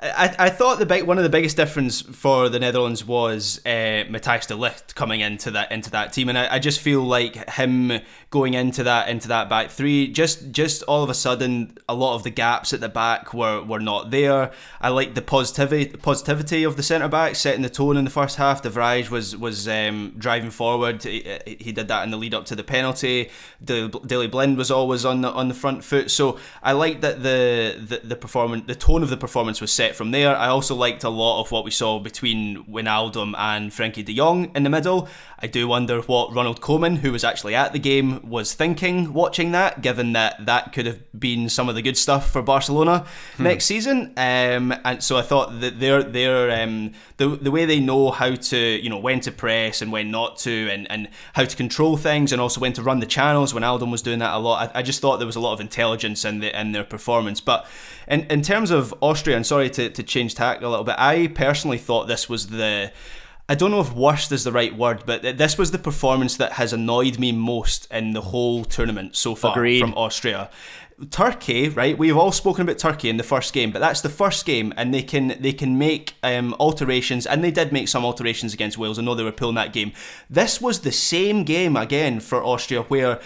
I, I thought the big one of the biggest difference for the Netherlands was uh, Matthijs de Ligt coming into that into that team, and I, I just feel like him going into that into that back three, just just all of a sudden, a lot of the gaps at the back were, were not there. I like the positivity positivity of the centre back, setting the tone in the first half. De Vrij was was um, driving forward. He, he, did that in the lead up to the penalty. The Daley Blind was always on the on the front foot. So I liked that the, the the performance, the tone of the performance was set from there. I also liked a lot of what we saw between Wijnaldum and Frankie De Jong in the middle. I do wonder what Ronald Koeman, who was actually at the game, was thinking watching that, given that that could have been some of the good stuff for Barcelona hmm. next season. Um, and so I thought that they're, they're um, the, the way they know how to, you know, when to press and when not to, and, and how to control things, and also when to run the channels. When Wijnaldum was doing that a lot, I, I just thought there was a lot of intelligence in, the, in their performance. But in, in terms of Austria, and sorry to, to change tack a little bit, I personally thought this was the I don't know if worst is the right word, but this was the performance that has annoyed me most in the whole tournament so far Agreed. from Austria. Turkey, right? We've all spoken about Turkey in the first game, but that's the first game, and they can they can make um, alterations, and they did make some alterations against Wales. I know they were pulling that game. This was the same game again for Austria, where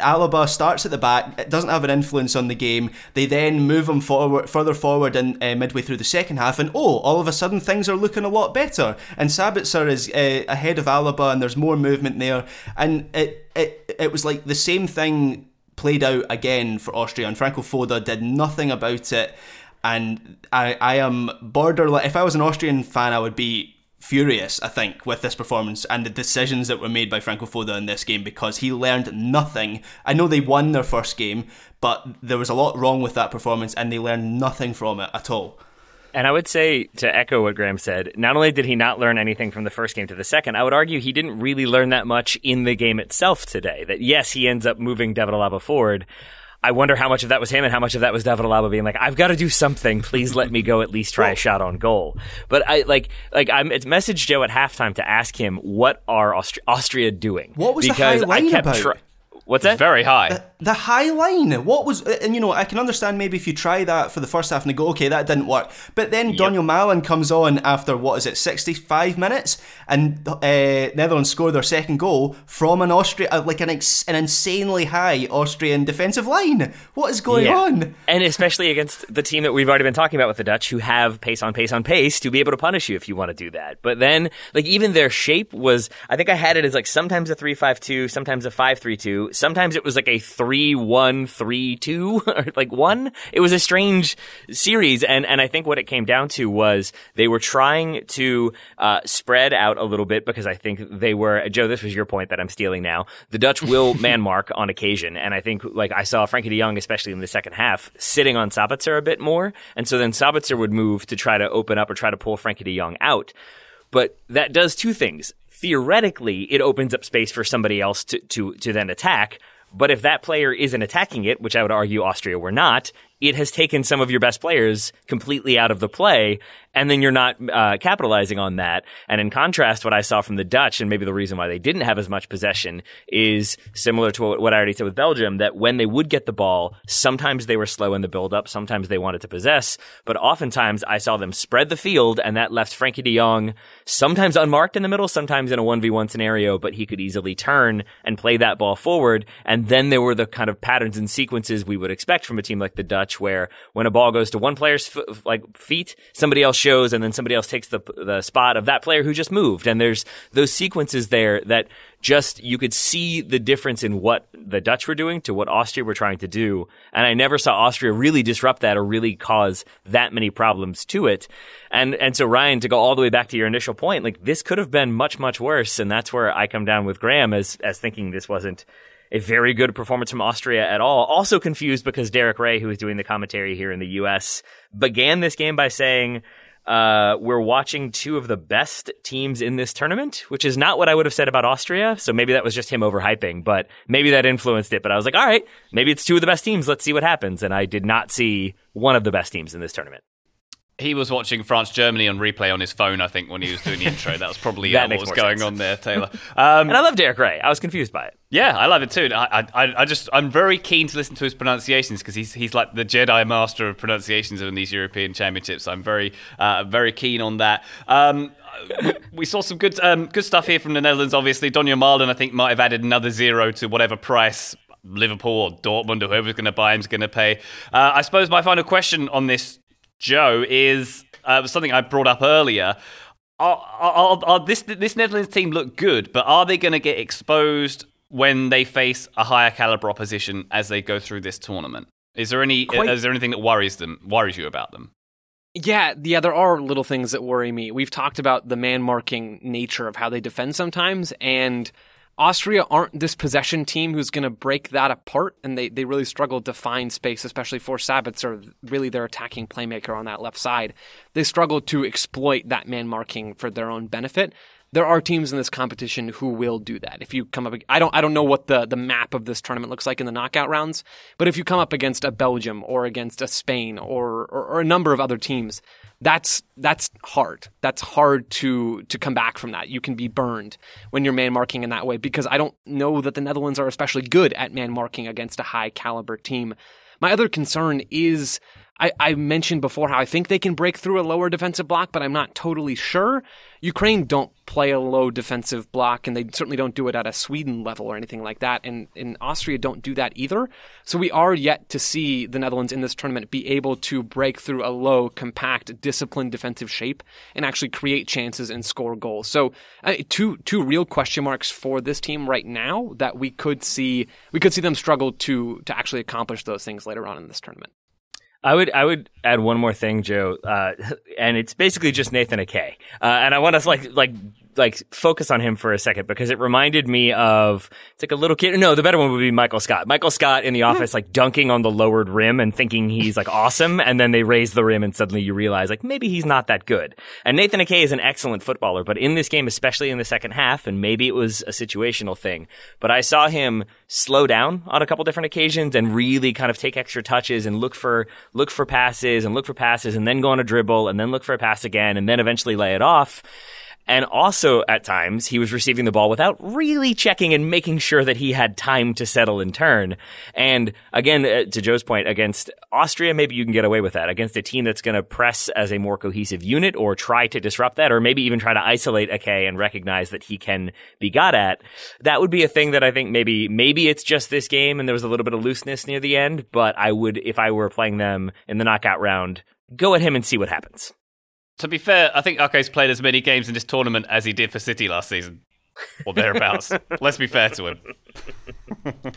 Alaba starts at the back, it doesn't have an influence on the game. They then move him forward, further forward, and uh, midway through the second half, and oh, all of a sudden things are looking a lot better, and Sabitzer is uh, ahead of Alaba, and there's more movement there, and it it it was like the same thing played out again for Austria, and Franco Foda did nothing about it. And I, I am borderline. If I was an Austrian fan, I would be furious, I think, with this performance and the decisions that were made by Franco Foda in this game because he learned nothing. I know they won their first game, but there was a lot wrong with that performance and they learned nothing from it at all. And I would say, to echo what Graham said, not only did he not learn anything from the first game to the second, I would argue he didn't really learn that much in the game itself today. That yes, he ends up moving David Alaba forward. I wonder how much of that was him and how much of that was David Alaba being like, I've got to do something. Please let me go at least try a shot on goal. But I like, like I messaged Joe at halftime to ask him what are Austri- Austria doing? What was because the high line I kept about? What's that? Very high. The, the, high line. What was, and you know, I can understand maybe if you try that for the first half and go, okay, that didn't work. But then yep. Donyell Malen comes on after, what is it, 65 minutes? And uh, Netherlands score their second goal from an Austria, uh, like an, ex- an insanely high Austrian defensive line. What is going yeah. on? And especially against the team that we've already been talking about with the Dutch, who have pace on pace on pace to be able to punish you if you want to do that. But then, like, even their shape was, I think I had it as like sometimes a 3 5 2, sometimes a 5 3 2 sometimes it was like a three one three two or like one. It was a strange series, and and I think what it came down to was they were trying to uh, spread out a little bit because I think they were Joe. This was your point that I'm stealing now. The Dutch will man mark on occasion, and I think like I saw Frankie De Jong, especially in the second half, sitting on Sabitzer a bit more, and so then Sabitzer would move to try to open up or try to pull Frankie De Jong out. But that does two things theoretically it opens up space for somebody else to, to, to then attack. But if that player isn't attacking it, which I would argue Austria were not, it has taken some of your best players completely out of the play, and then you're not uh, capitalizing on that. And in contrast, what I saw from the Dutch, and maybe the reason why they didn't have as much possession, is similar to what I already said with Belgium. That when they would get the ball, sometimes they were slow in the build-up, sometimes they wanted to possess, but oftentimes I saw them spread the field, and that left Frankie De Jong sometimes unmarked in the middle, sometimes in a one v one scenario, but he could easily turn and play that ball forward. And then there were the kind of patterns and sequences we would expect from a team like the Dutch where when a ball goes to one player's f- like feet, somebody else shows, and then somebody else takes the the spot of that player who just moved. And there's those sequences there that just you could see the difference in what the Dutch were doing to what Austria were trying to do. And I never saw Austria really disrupt that or really cause that many problems to it. And and so Ryan, to go all the way back to your initial point, like this could have been much much worse. And that's where I come down with Graham as as thinking this wasn't a very good performance from Austria at all. Also confused because Derek Ray, who is doing the commentary here in the U.S., began this game by saying, uh, we're watching two of the best teams in this tournament, which is not what I would have said about Austria. So maybe that was just him overhyping, but maybe that influenced it. But I was like, all right, maybe it's two of the best teams. Let's see what happens. And I did not see one of the best teams in this tournament. He was watching France Germany on replay on his phone, I think, when he was doing the intro. That was probably That uh, what was going sense. on there, Taylor. Um, And I love Derek Ray. I was confused by it. yeah, I love it too. I, I, I just, I'm very keen to listen to his pronunciations because he's, he's like the Jedi master of pronunciations in these European Championships. I'm very, uh, very keen on that. Um, we, saw some good, um, good stuff here from the Netherlands. Obviously, Donyell Malen, I think, might have added another zero to whatever price Liverpool or Dortmund or whoever's going to buy him is going to pay. Uh, I suppose my final question on this, Joe, is uh, something I brought up earlier. Are, are, are, this this Netherlands team look good, but are they going to get exposed when they face a higher caliber opposition as they go through this tournament? Is there any Quite- is there anything that worries them worries you about them? Yeah, yeah, there are little things that worry me. We've talked about the man marking nature of how they defend sometimes, and Austria aren't this possession team who's going to break that apart, and they, they really struggle to find space, especially for Sabitzer, really their attacking playmaker on that left side. They struggle to exploit that man marking for their own benefit. There are teams in this competition who will do that. If you come up, I don't, I don't know what the, the map of this tournament looks like in the knockout rounds, but if you come up against a Belgium or against a Spain or, or, or a number of other teams, that's that's hard. That's hard to to come back from that. You can be burned when you're man marking in that way because I don't know that the Netherlands are especially good at man marking against a high caliber team. My other concern is I, I mentioned before how I think they can break through a lower defensive block, but I'm not totally sure. Ukraine don't play a low defensive block, and they certainly don't do it at a Sweden level or anything like that. And, Austria don't do that either. So we are yet to see the Netherlands in this tournament be able to break through a low, compact, disciplined defensive shape and actually create chances and score goals. So uh, two two real question marks for this team right now that we could see we could see them struggle to to actually accomplish those things later on in this tournament. I would I would add one more thing, Joe, uh, and it's basically just Nathan Ake, uh, and I want to like like like focus on him for a second because it reminded me of it's like a little kid. No, the better one would be Michael Scott. Michael Scott in the hmm. office, like dunking on the lowered rim and thinking he's like awesome, and then they raise the rim and suddenly you realize like maybe he's not that good. And Nathan Ake is an excellent footballer, but in this game, especially in the second half, and maybe it was a situational thing, but I saw him slow down on a couple different occasions and really kind of take extra touches and look for look for passes and look for passes and then go on a dribble and then look for a pass again and then eventually lay it off. And also at times he was receiving the ball without really checking and making sure that he had time to settle and turn. And again, uh, to Joe's point, against Austria, maybe you can get away with that. Against a team that's going to press as a more cohesive unit or try to disrupt that or maybe even try to isolate Ake and recognize that he can be got at, that would be a thing that I think maybe, maybe it's just this game and there was a little bit of looseness near the end, but I would, if I were playing them in the knockout round, go at him and see what happens. To be fair, I think Ake's played as many games in this tournament as he did for City last season, or thereabouts. Let's be fair to him.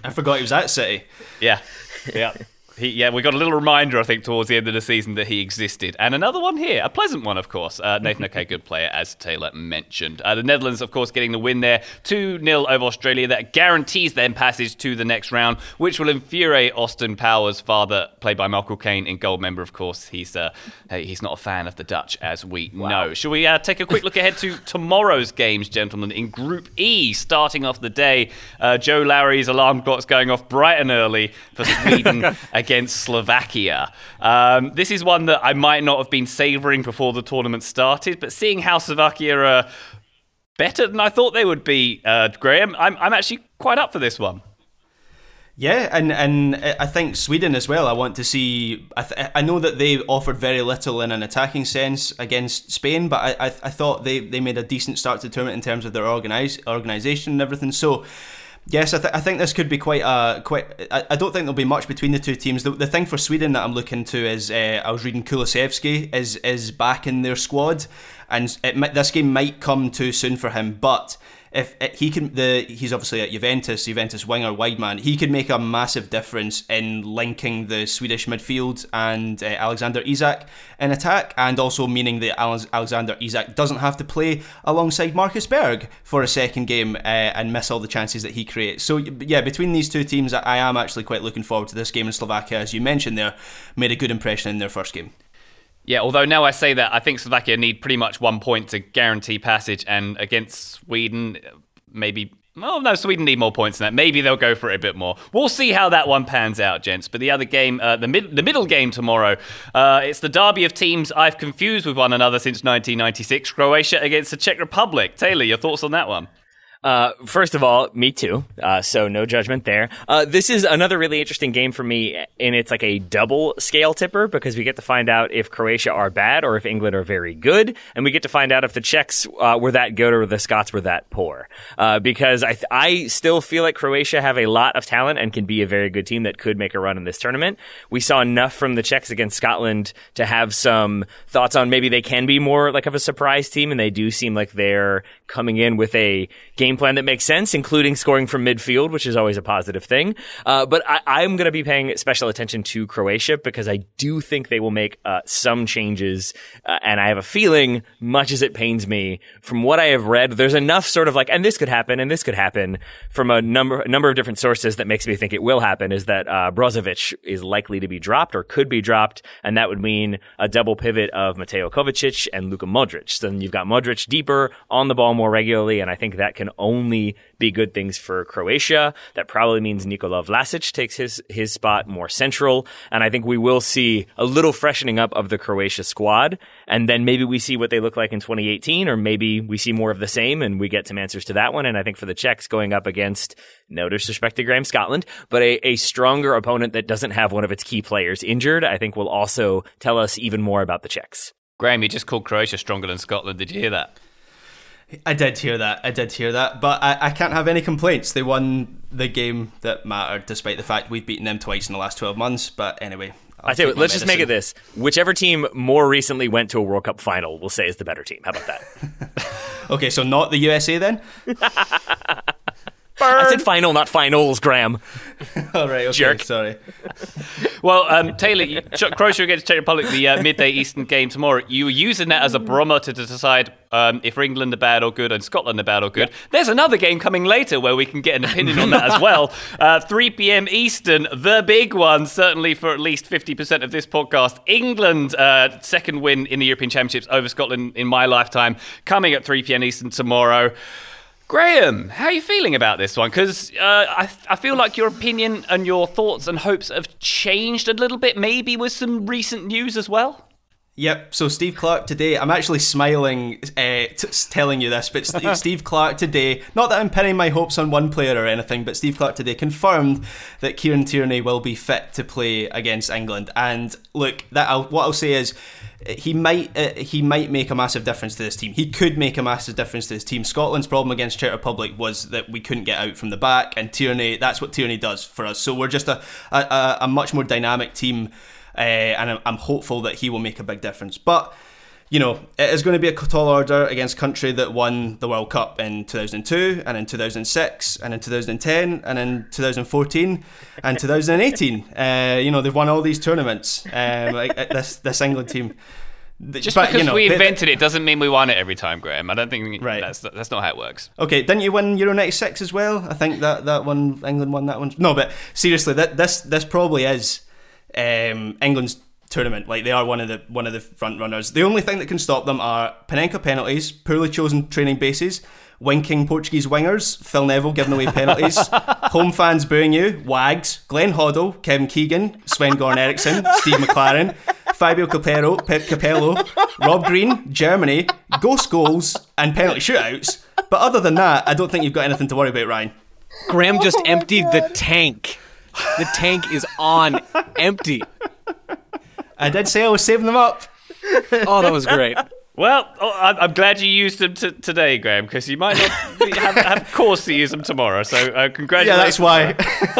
I forgot he was at City. Yeah, yeah. He, yeah, we got a little reminder, I think, towards the end of the season that he existed. And another one here, a pleasant one, of course. Uh, Nathan Ake, good player, as Taylor mentioned. Uh, the Netherlands, of course, getting the win there 2 0 over Australia. That guarantees them passage to the next round, which will infuriate Austin Powers' father, played by Michael Caine, in Goldmember, of course. He's uh, he's not a fan of the Dutch, as we know. Shall we uh, take a quick look ahead to tomorrow's games, gentlemen, in Group E, starting off the day? Uh, Joe Lowry's alarm clock's going off bright and early for Sweden against Slovakia. Um, this is one that I might not have been savouring before the tournament started, but seeing how Slovakia are better than I thought they would be, uh, Graham, I'm, I'm actually quite up for this one. Yeah, and and I think Sweden as well. I want to see. I, th- I know that they offered very little in an attacking sense against Spain, but I I, I thought they, they made a decent start to the tournament in terms of their organize organisation and everything. So. Yes, I, th- I think this could be quite a quite. I, I don't think there'll be much between the two teams. The, the thing for Sweden that I'm looking to is uh, I was reading Kulusevski is is back in their squad, and it, this game might come too soon for him. But if he can, the he's obviously at Juventus, Juventus winger, wide man. He could make a massive difference in linking the Swedish midfield and uh, Alexander Isak in attack, and also meaning that Alexander Isak doesn't have to play alongside Marcus Berg for a second game uh, and miss all the chances that he creates. So yeah, between these two teams, I, I am actually quite looking forward to this game in Slovakia, as you mentioned there, made a good impression in their first game. Yeah, although now I say that, I think Slovakia need pretty much one point to guarantee passage, and against Sweden, maybe Oh no, Sweden need more points than that. Maybe they'll go for it a bit more. We'll see how that one pans out, gents. But the other game, uh, the mid- the middle game tomorrow, uh, it's the derby of teams I've confused with one another since 1996. Croatia against the Czech Republic. Taylor, your thoughts on that one? Uh, first of all, me too. Uh, so no judgment there. Uh, this is another really interesting game for me, and it's like a double scale tipper because we get to find out if Croatia are bad or if England are very good, and we get to find out if the Czechs uh, were that good or the Scots were that poor. Uh, because I th- I still feel like Croatia have a lot of talent and can be a very good team that could make a run in this tournament. We saw enough from the Czechs against Scotland to have some thoughts on maybe they can be more like of a surprise team, and they do seem like they're coming in with a game plan that makes sense, including scoring from midfield, which is always a positive thing. Uh, but I, am going to be paying special attention to Croatia because I do think they will make uh, some changes. Uh, and I have a feeling, much as it pains me, from what I have read, there's enough sort of like, and this could happen, and this could happen from a number, a number of different sources that makes me think it will happen is that uh, Brozovic is likely to be dropped or could be dropped. And that would mean a double pivot of Mateo Kovacic and Luka Modric. So then you've got Modric deeper on the ball more regularly. And I think that can only be good things for Croatia. That probably means Nikola Vlasic takes his, his spot more central. And I think we will see a little freshening up of the Croatia squad. And then maybe we see what they look like in 2018, or maybe we see more of the same and we get some answers to that one. And I think for the Czechs going up against, no disrespect to Graham Scotland, but a, a stronger opponent that doesn't have one of its key players injured, I think will also tell us even more about the Czechs. Graham, you just called Croatia stronger than Scotland. Did you hear that? I did hear that. I did hear that. But I, I can't have any complaints. They won the game that mattered, despite the fact we've beaten them twice in the last 12 months. But anyway. I'll I tell you, let's medicine. just make it this: whichever team more recently went to a World Cup final, we'll say is the better team. How about that? okay, so not the USA then. I said final, not finals, Graham. All right, okay, Jerk. Sorry. well, um, Taylor, you, Croatia against Czech Republic, the uh, midday Eastern game tomorrow. You were using that as a barometer to decide um, if England are bad or good and Scotland are bad or good. Yep. There's another game coming later where we can get an opinion on that as well. Uh, 3 p.m. Eastern, the big one, certainly for at least 50% of this podcast. England, uh, second win in the European Championships over Scotland in my lifetime, coming at 3 p.m. Eastern tomorrow. Graham, how are you feeling about this one? Because uh, I, I feel like your opinion and your thoughts and hopes have changed a little bit, maybe with some recent news as well. Yep. So Steve Clarke today, I'm actually smiling uh, t- telling you this, but Steve, Steve Clarke today, not that I'm pinning my hopes on one player or anything, but Steve Clarke today confirmed that Kieran Tierney will be fit to play against England. And look, that I'll, what I'll say is he might uh, he might make a massive difference to this team. He could make a massive difference to this team. Scotland's problem against Czech Republic was that we couldn't get out from the back, and Tierney that's what Tierney does for us. So we're just a a, a much more dynamic team, uh, and I'm hopeful that he will make a big difference. But you know, it is going to be a tall order against country that won the World Cup in 2002 and in 2006 and in 2010 and in 2014 and 2018. Uh, you know, they've won all these tournaments. Um, like this this England team. Just but, because you know, we invented it doesn't mean we won it every time, Graham. I don't think right. that's that's not how it works. Okay, didn't you win Euro '96 as well? I think that that one England won that one. No, but seriously, that this this probably is um, England's tournament. Like they are one of the one of the front runners. The only thing that can stop them are Panenka penalties, poorly chosen training bases, winking Portuguese wingers, Phil Neville giving away penalties, home fans booing you, Wags, Glenn Hoddle, Kevin Keegan, Sven Goran Eriksson, Steve McClaren, Fabio Capello, Capello, Rob Green, Germany, ghost goals, and penalty shootouts. But other than that, I don't think you've got anything to worry about, Ryan. Graham just emptied the tank. The tank is on empty. I did say I was saving them up. oh, that was great. Well, oh, I'm glad you used them t- today, Graham, because you might not have, have cause to use them tomorrow. So, uh, congratulations. Yeah, that's why.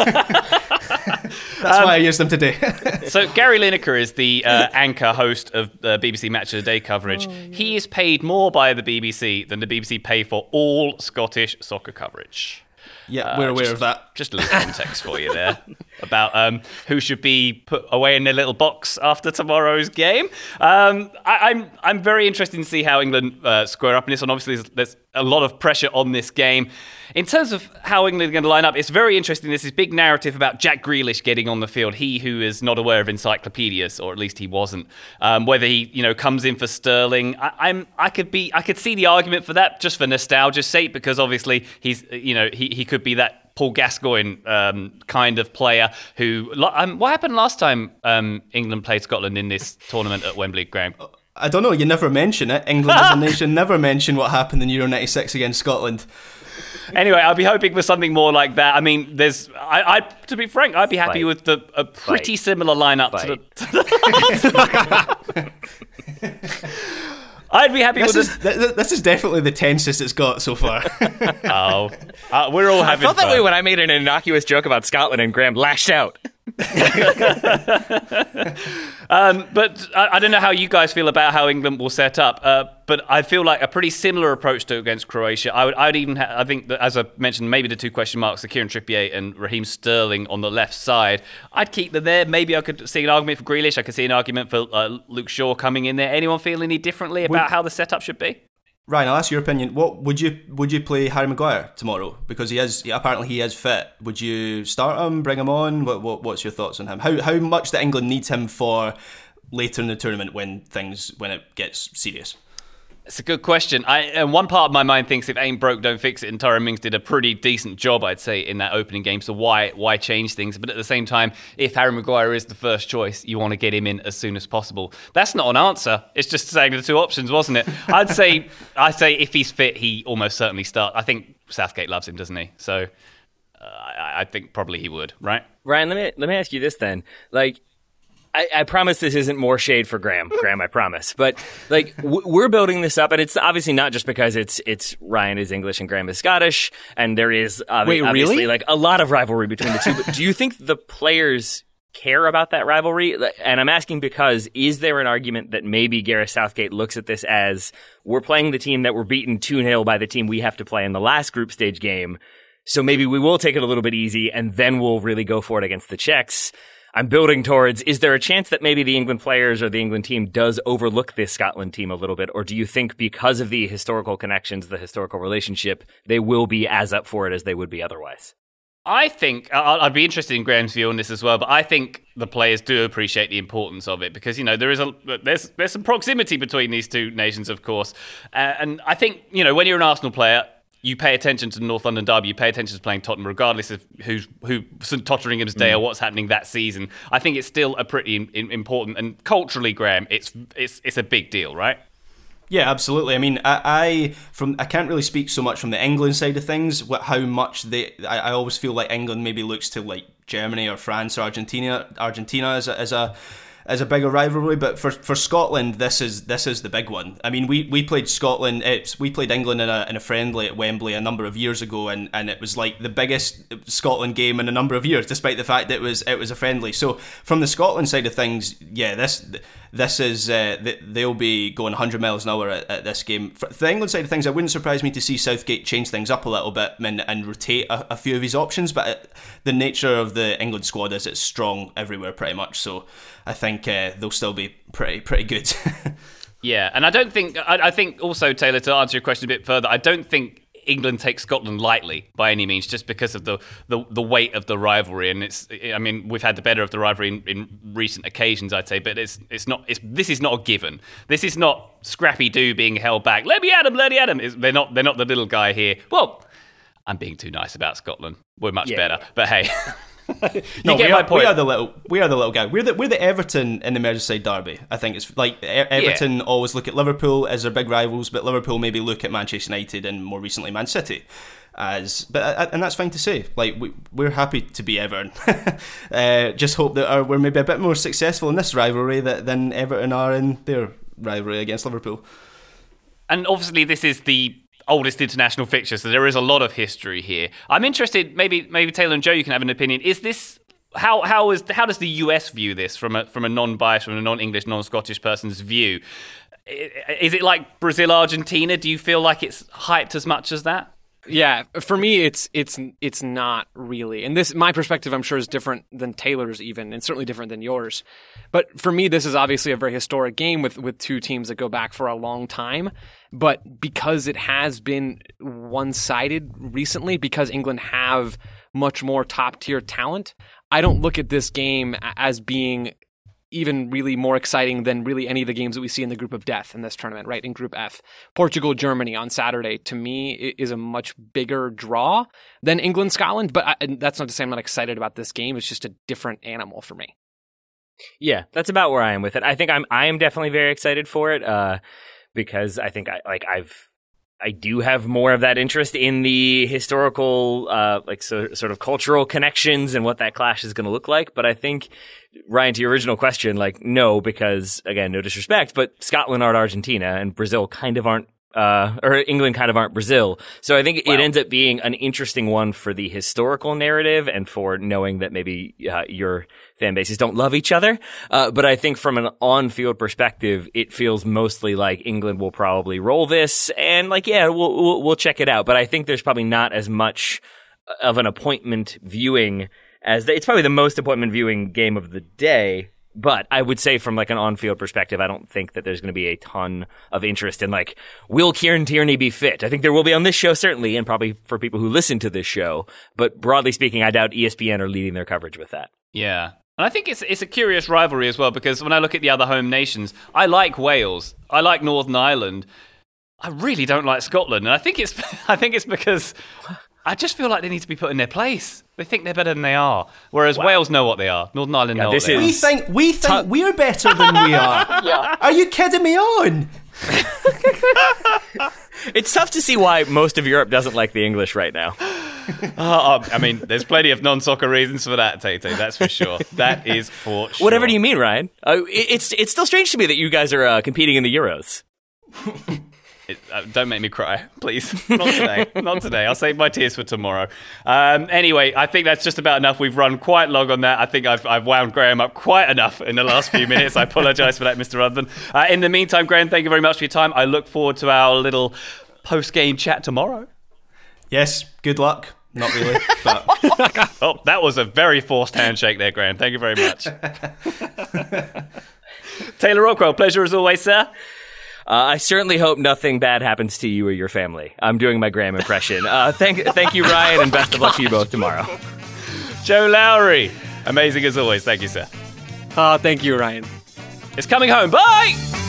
that's um, why I used them today. so, Gary Lineker is the uh, anchor host of the BBC Match of the Day coverage. Oh, yeah. He is paid more by the BBC than the BBC pay for all Scottish soccer coverage. Yeah, uh, we're aware just, of that. Just a little context for you there about um, who should be put away in their little box after tomorrow's game. Um, I, am I'm, I'm very interested to see how England uh, square up in this one. Obviously, there's, there's a lot of pressure on this game. In terms of how England are going to line up, it's very interesting. There's this big narrative about Jack Grealish getting on the field. He who is not aware of encyclopedias, or at least he wasn't. Um, whether he, you know, comes in for Sterling, I, am I could be, I could see the argument for that just for nostalgia's sake, because obviously he's, you know, he, he could be that Paul Gascoigne um, kind of player who. Um, what happened last time um, England played Scotland in this tournament at Wembley, Graham? I don't know. You never mention it. England as a nation never mention what happened in Euro '96 against Scotland. Anyway, I'll be hoping for something more like that. I mean, there's. I, I to be frank, I'd be happy Fight. with the a pretty Fight. similar lineup to Fight. the. I'd be happy This with is th- th- this is definitely the tensest it's got so far. Oh, uh, we're all I having felt that way when I made an innocuous joke about Scotland and Graham lashed out. But I, I don't know how you guys feel about how England will set up. Uh, but I feel like a pretty similar approach to against Croatia. I would, I'd even, ha- I think that as I mentioned, maybe the two question marks, the Kieran Trippier and Raheem Sterling on the left side. I'd keep them there. Maybe I could see an argument for Grealish. I could see an argument for uh, Luke Shaw coming in there. Anyone feel any differently about how the setup should be? Ryan, I'll ask your opinion. What would you would you play Harry Maguire tomorrow because he is apparently he is fit? Would you start him, bring him on? What, what what's your thoughts on him? How how much do England need him for later in the tournament when things when it gets serious? It's a good question. I, and one part of my mind thinks if ain't broke, don't fix it. And Tyrone Mings did a pretty decent job, I'd say, in that opening game. So why why change things? But at the same time, if Harry Maguire is the first choice, you want to get him in as soon as possible. That's not an answer. It's just saying the two options, wasn't it? I'd say I'd say if he's fit, he almost certainly start. I think Southgate loves him, doesn't he? So uh, I, I think probably he would, right? Ryan, let me let me ask you this then. Like, I, I promise this isn't more shade for Graham. Graham, I promise. But like, w- we're building this up, and it's obviously not just because it's it's Ryan is English and Graham is Scottish, and there is obvi- Wait, obviously really? like a lot of rivalry between the two. But do you think the players? Care about that rivalry, and I'm asking because is there an argument that maybe Gareth Southgate looks at this as we're playing the team that were beaten 2 0 by the team we have to play in the last group stage game, so maybe we will take it a little bit easy and then we'll really go for it against the Czechs. I'm building towards is there a chance that maybe the England players or the England team does overlook this Scotland team a little bit? Or do you think because of the historical connections, the historical relationship, they will be as up for it as they would be otherwise? I think I'd be interested in Graham's view on this as well, but I think the players do appreciate the importance of it because you know there is a there's there's some proximity between these two nations, of course, uh, and I think you know when you're an Arsenal player. You pay attention to the North London derby. You pay attention to playing Tottenham, regardless of who's who St Totteringham's Day or mm. what's happening that season. I think it's still a pretty in, in- important and culturally, Graham, it's it's it's a big deal, right? Yeah, absolutely. I mean, I, I from I can't really speak so much from the England side of things. What how much they I, I always feel like England maybe looks to like Germany or France or Argentina Argentina as a as a as a bigger rivalry, but for, for Scotland, this is this is the big one. I mean, we, we played Scotland. It's we played England in a, in a friendly at Wembley a number of years ago, and, and it was like the biggest Scotland game in a number of years, despite the fact that it was it was a friendly. So from the Scotland side of things, yeah, this this is uh, they'll be going 100 miles an hour at, at this game. For the England side of things, it wouldn't surprise me to see Southgate change things up a little bit and, and rotate a, a few of his options. But the nature of the England squad is it's strong everywhere pretty much. So I think uh, they'll still be pretty pretty good. Yeah, and I don't think I, I think also Taylor to answer your question a bit further. I don't think England takes Scotland lightly by any means, just because of the, the, the weight of the rivalry. And it's I mean we've had the better of the rivalry in, in recent occasions, I'd say, but it's it's not it's this is not a given. This is not Scrappy Doo being held back. Let me at him, let me at him. It's, they're not they're not the little guy here. Well, I'm being too nice about Scotland. We're much Yeah, better, but hey. you no, get we my are, point. we are the little we are the little guy. We're the we're the Everton in the Merseyside derby. I think it's like E- Everton always look at Liverpool as their big rivals, but Liverpool maybe look at Manchester United and more recently Man City as but uh, and that's fine to say. Like we we're happy to be Everton. uh, just hope that uh, we're maybe a bit more successful in this rivalry that, than Everton are in their rivalry against Liverpool. and obviously this is the oldest international fixture, so there is a lot of history here. I'm interested, maybe maybe Taylor and Joe, you can have an opinion. Is this how how is how does the US view this from a from a non-biased, from a non-English, non-Scottish person's view? Is it like Brazil Argentina? Do you feel like it's hyped as much as that? Yeah, for me, it's it's it's not really, and this my perspective, I'm sure, is different than Taylor's even, and certainly different than yours. But for me, this is obviously a very historic game with with two teams that go back for a long time. But because it has been one sided recently, because England have much more top tier talent, I don't look at this game as being even really more exciting than really any of the games that we see in the group of death in this tournament, right? In Group F. Portugal, Germany on Saturday, to me, is a much bigger draw than England, Scotland. But I, that's not to say I'm not excited about this game. It's just a different animal for me. Yeah, that's about where I am with it. I think I'm I am definitely very excited for it uh, because I think I like I've I do have more of that interest in the historical, uh, like so, sort of cultural connections and what that clash is going to look like. But I think Ryan, to your original question, like no, because again, no disrespect, but Scotland aren't Argentina and Brazil kind of aren't uh, or England kind of aren't Brazil. So I think wow. it ends up being an interesting one for the historical narrative and for knowing that maybe uh, your fan bases don't love each other. Uh, but I think from an on-field perspective, it feels mostly like England will probably roll this and like, yeah, we'll, we'll, we'll check it out. But I think there's probably not as much of an appointment viewing as the, it's probably the most appointment viewing game of the day but I would say from like an on-field perspective, I don't think that there's going to be a ton of interest in like, will Kieran Tierney be fit? I think there will be on this show certainly, and probably for people who listen to this show. But broadly speaking, I doubt ESPN are leading their coverage with that. Yeah. And I think it's it's a curious rivalry as well because when I look at the other home nations, I like Wales, I like Northern Ireland, I really don't like Scotland, and I think it's I think it's because I just feel like they need to be put in their place. They think they're better than they are, whereas wow. Wales know what they are. Northern Ireland yeah, know what they is... are. We think we think T- we're better than we are. yeah. Are you kidding me on? it's tough to see why most of Europe doesn't like the English right now. Uh, I mean, there's plenty of non-soccer reasons for that, Tate. That's for sure. That is for sure. Whatever do you mean, Ryan? Uh, it's it's still strange to me that you guys are uh, competing in the Euros. It, uh, don't make me cry, please. Not today. Not today. I'll save my tears for tomorrow. Um, anyway, I think that's just about enough. We've run quite long on that. I think I've, I've wound Graham up quite enough in the last few minutes. I apologise for that, Mr. Ruthven. Uh, in the meantime, Graham, thank you very much for your time. I look forward to our little post-game chat tomorrow. Yes. Good luck. Not really, but oh, that was a very forced handshake there, Graham. Thank you very much. Taylor Rockwell, pleasure as always, sir. Uh, I certainly hope nothing bad happens to you or your family. I'm doing my Graham impression. Uh, thank, thank you, Ryan, and best of luck to you both tomorrow. Joe Lowry, amazing as always. Thank you, sir. Uh, thank you, Ryan. It's coming home. Bye.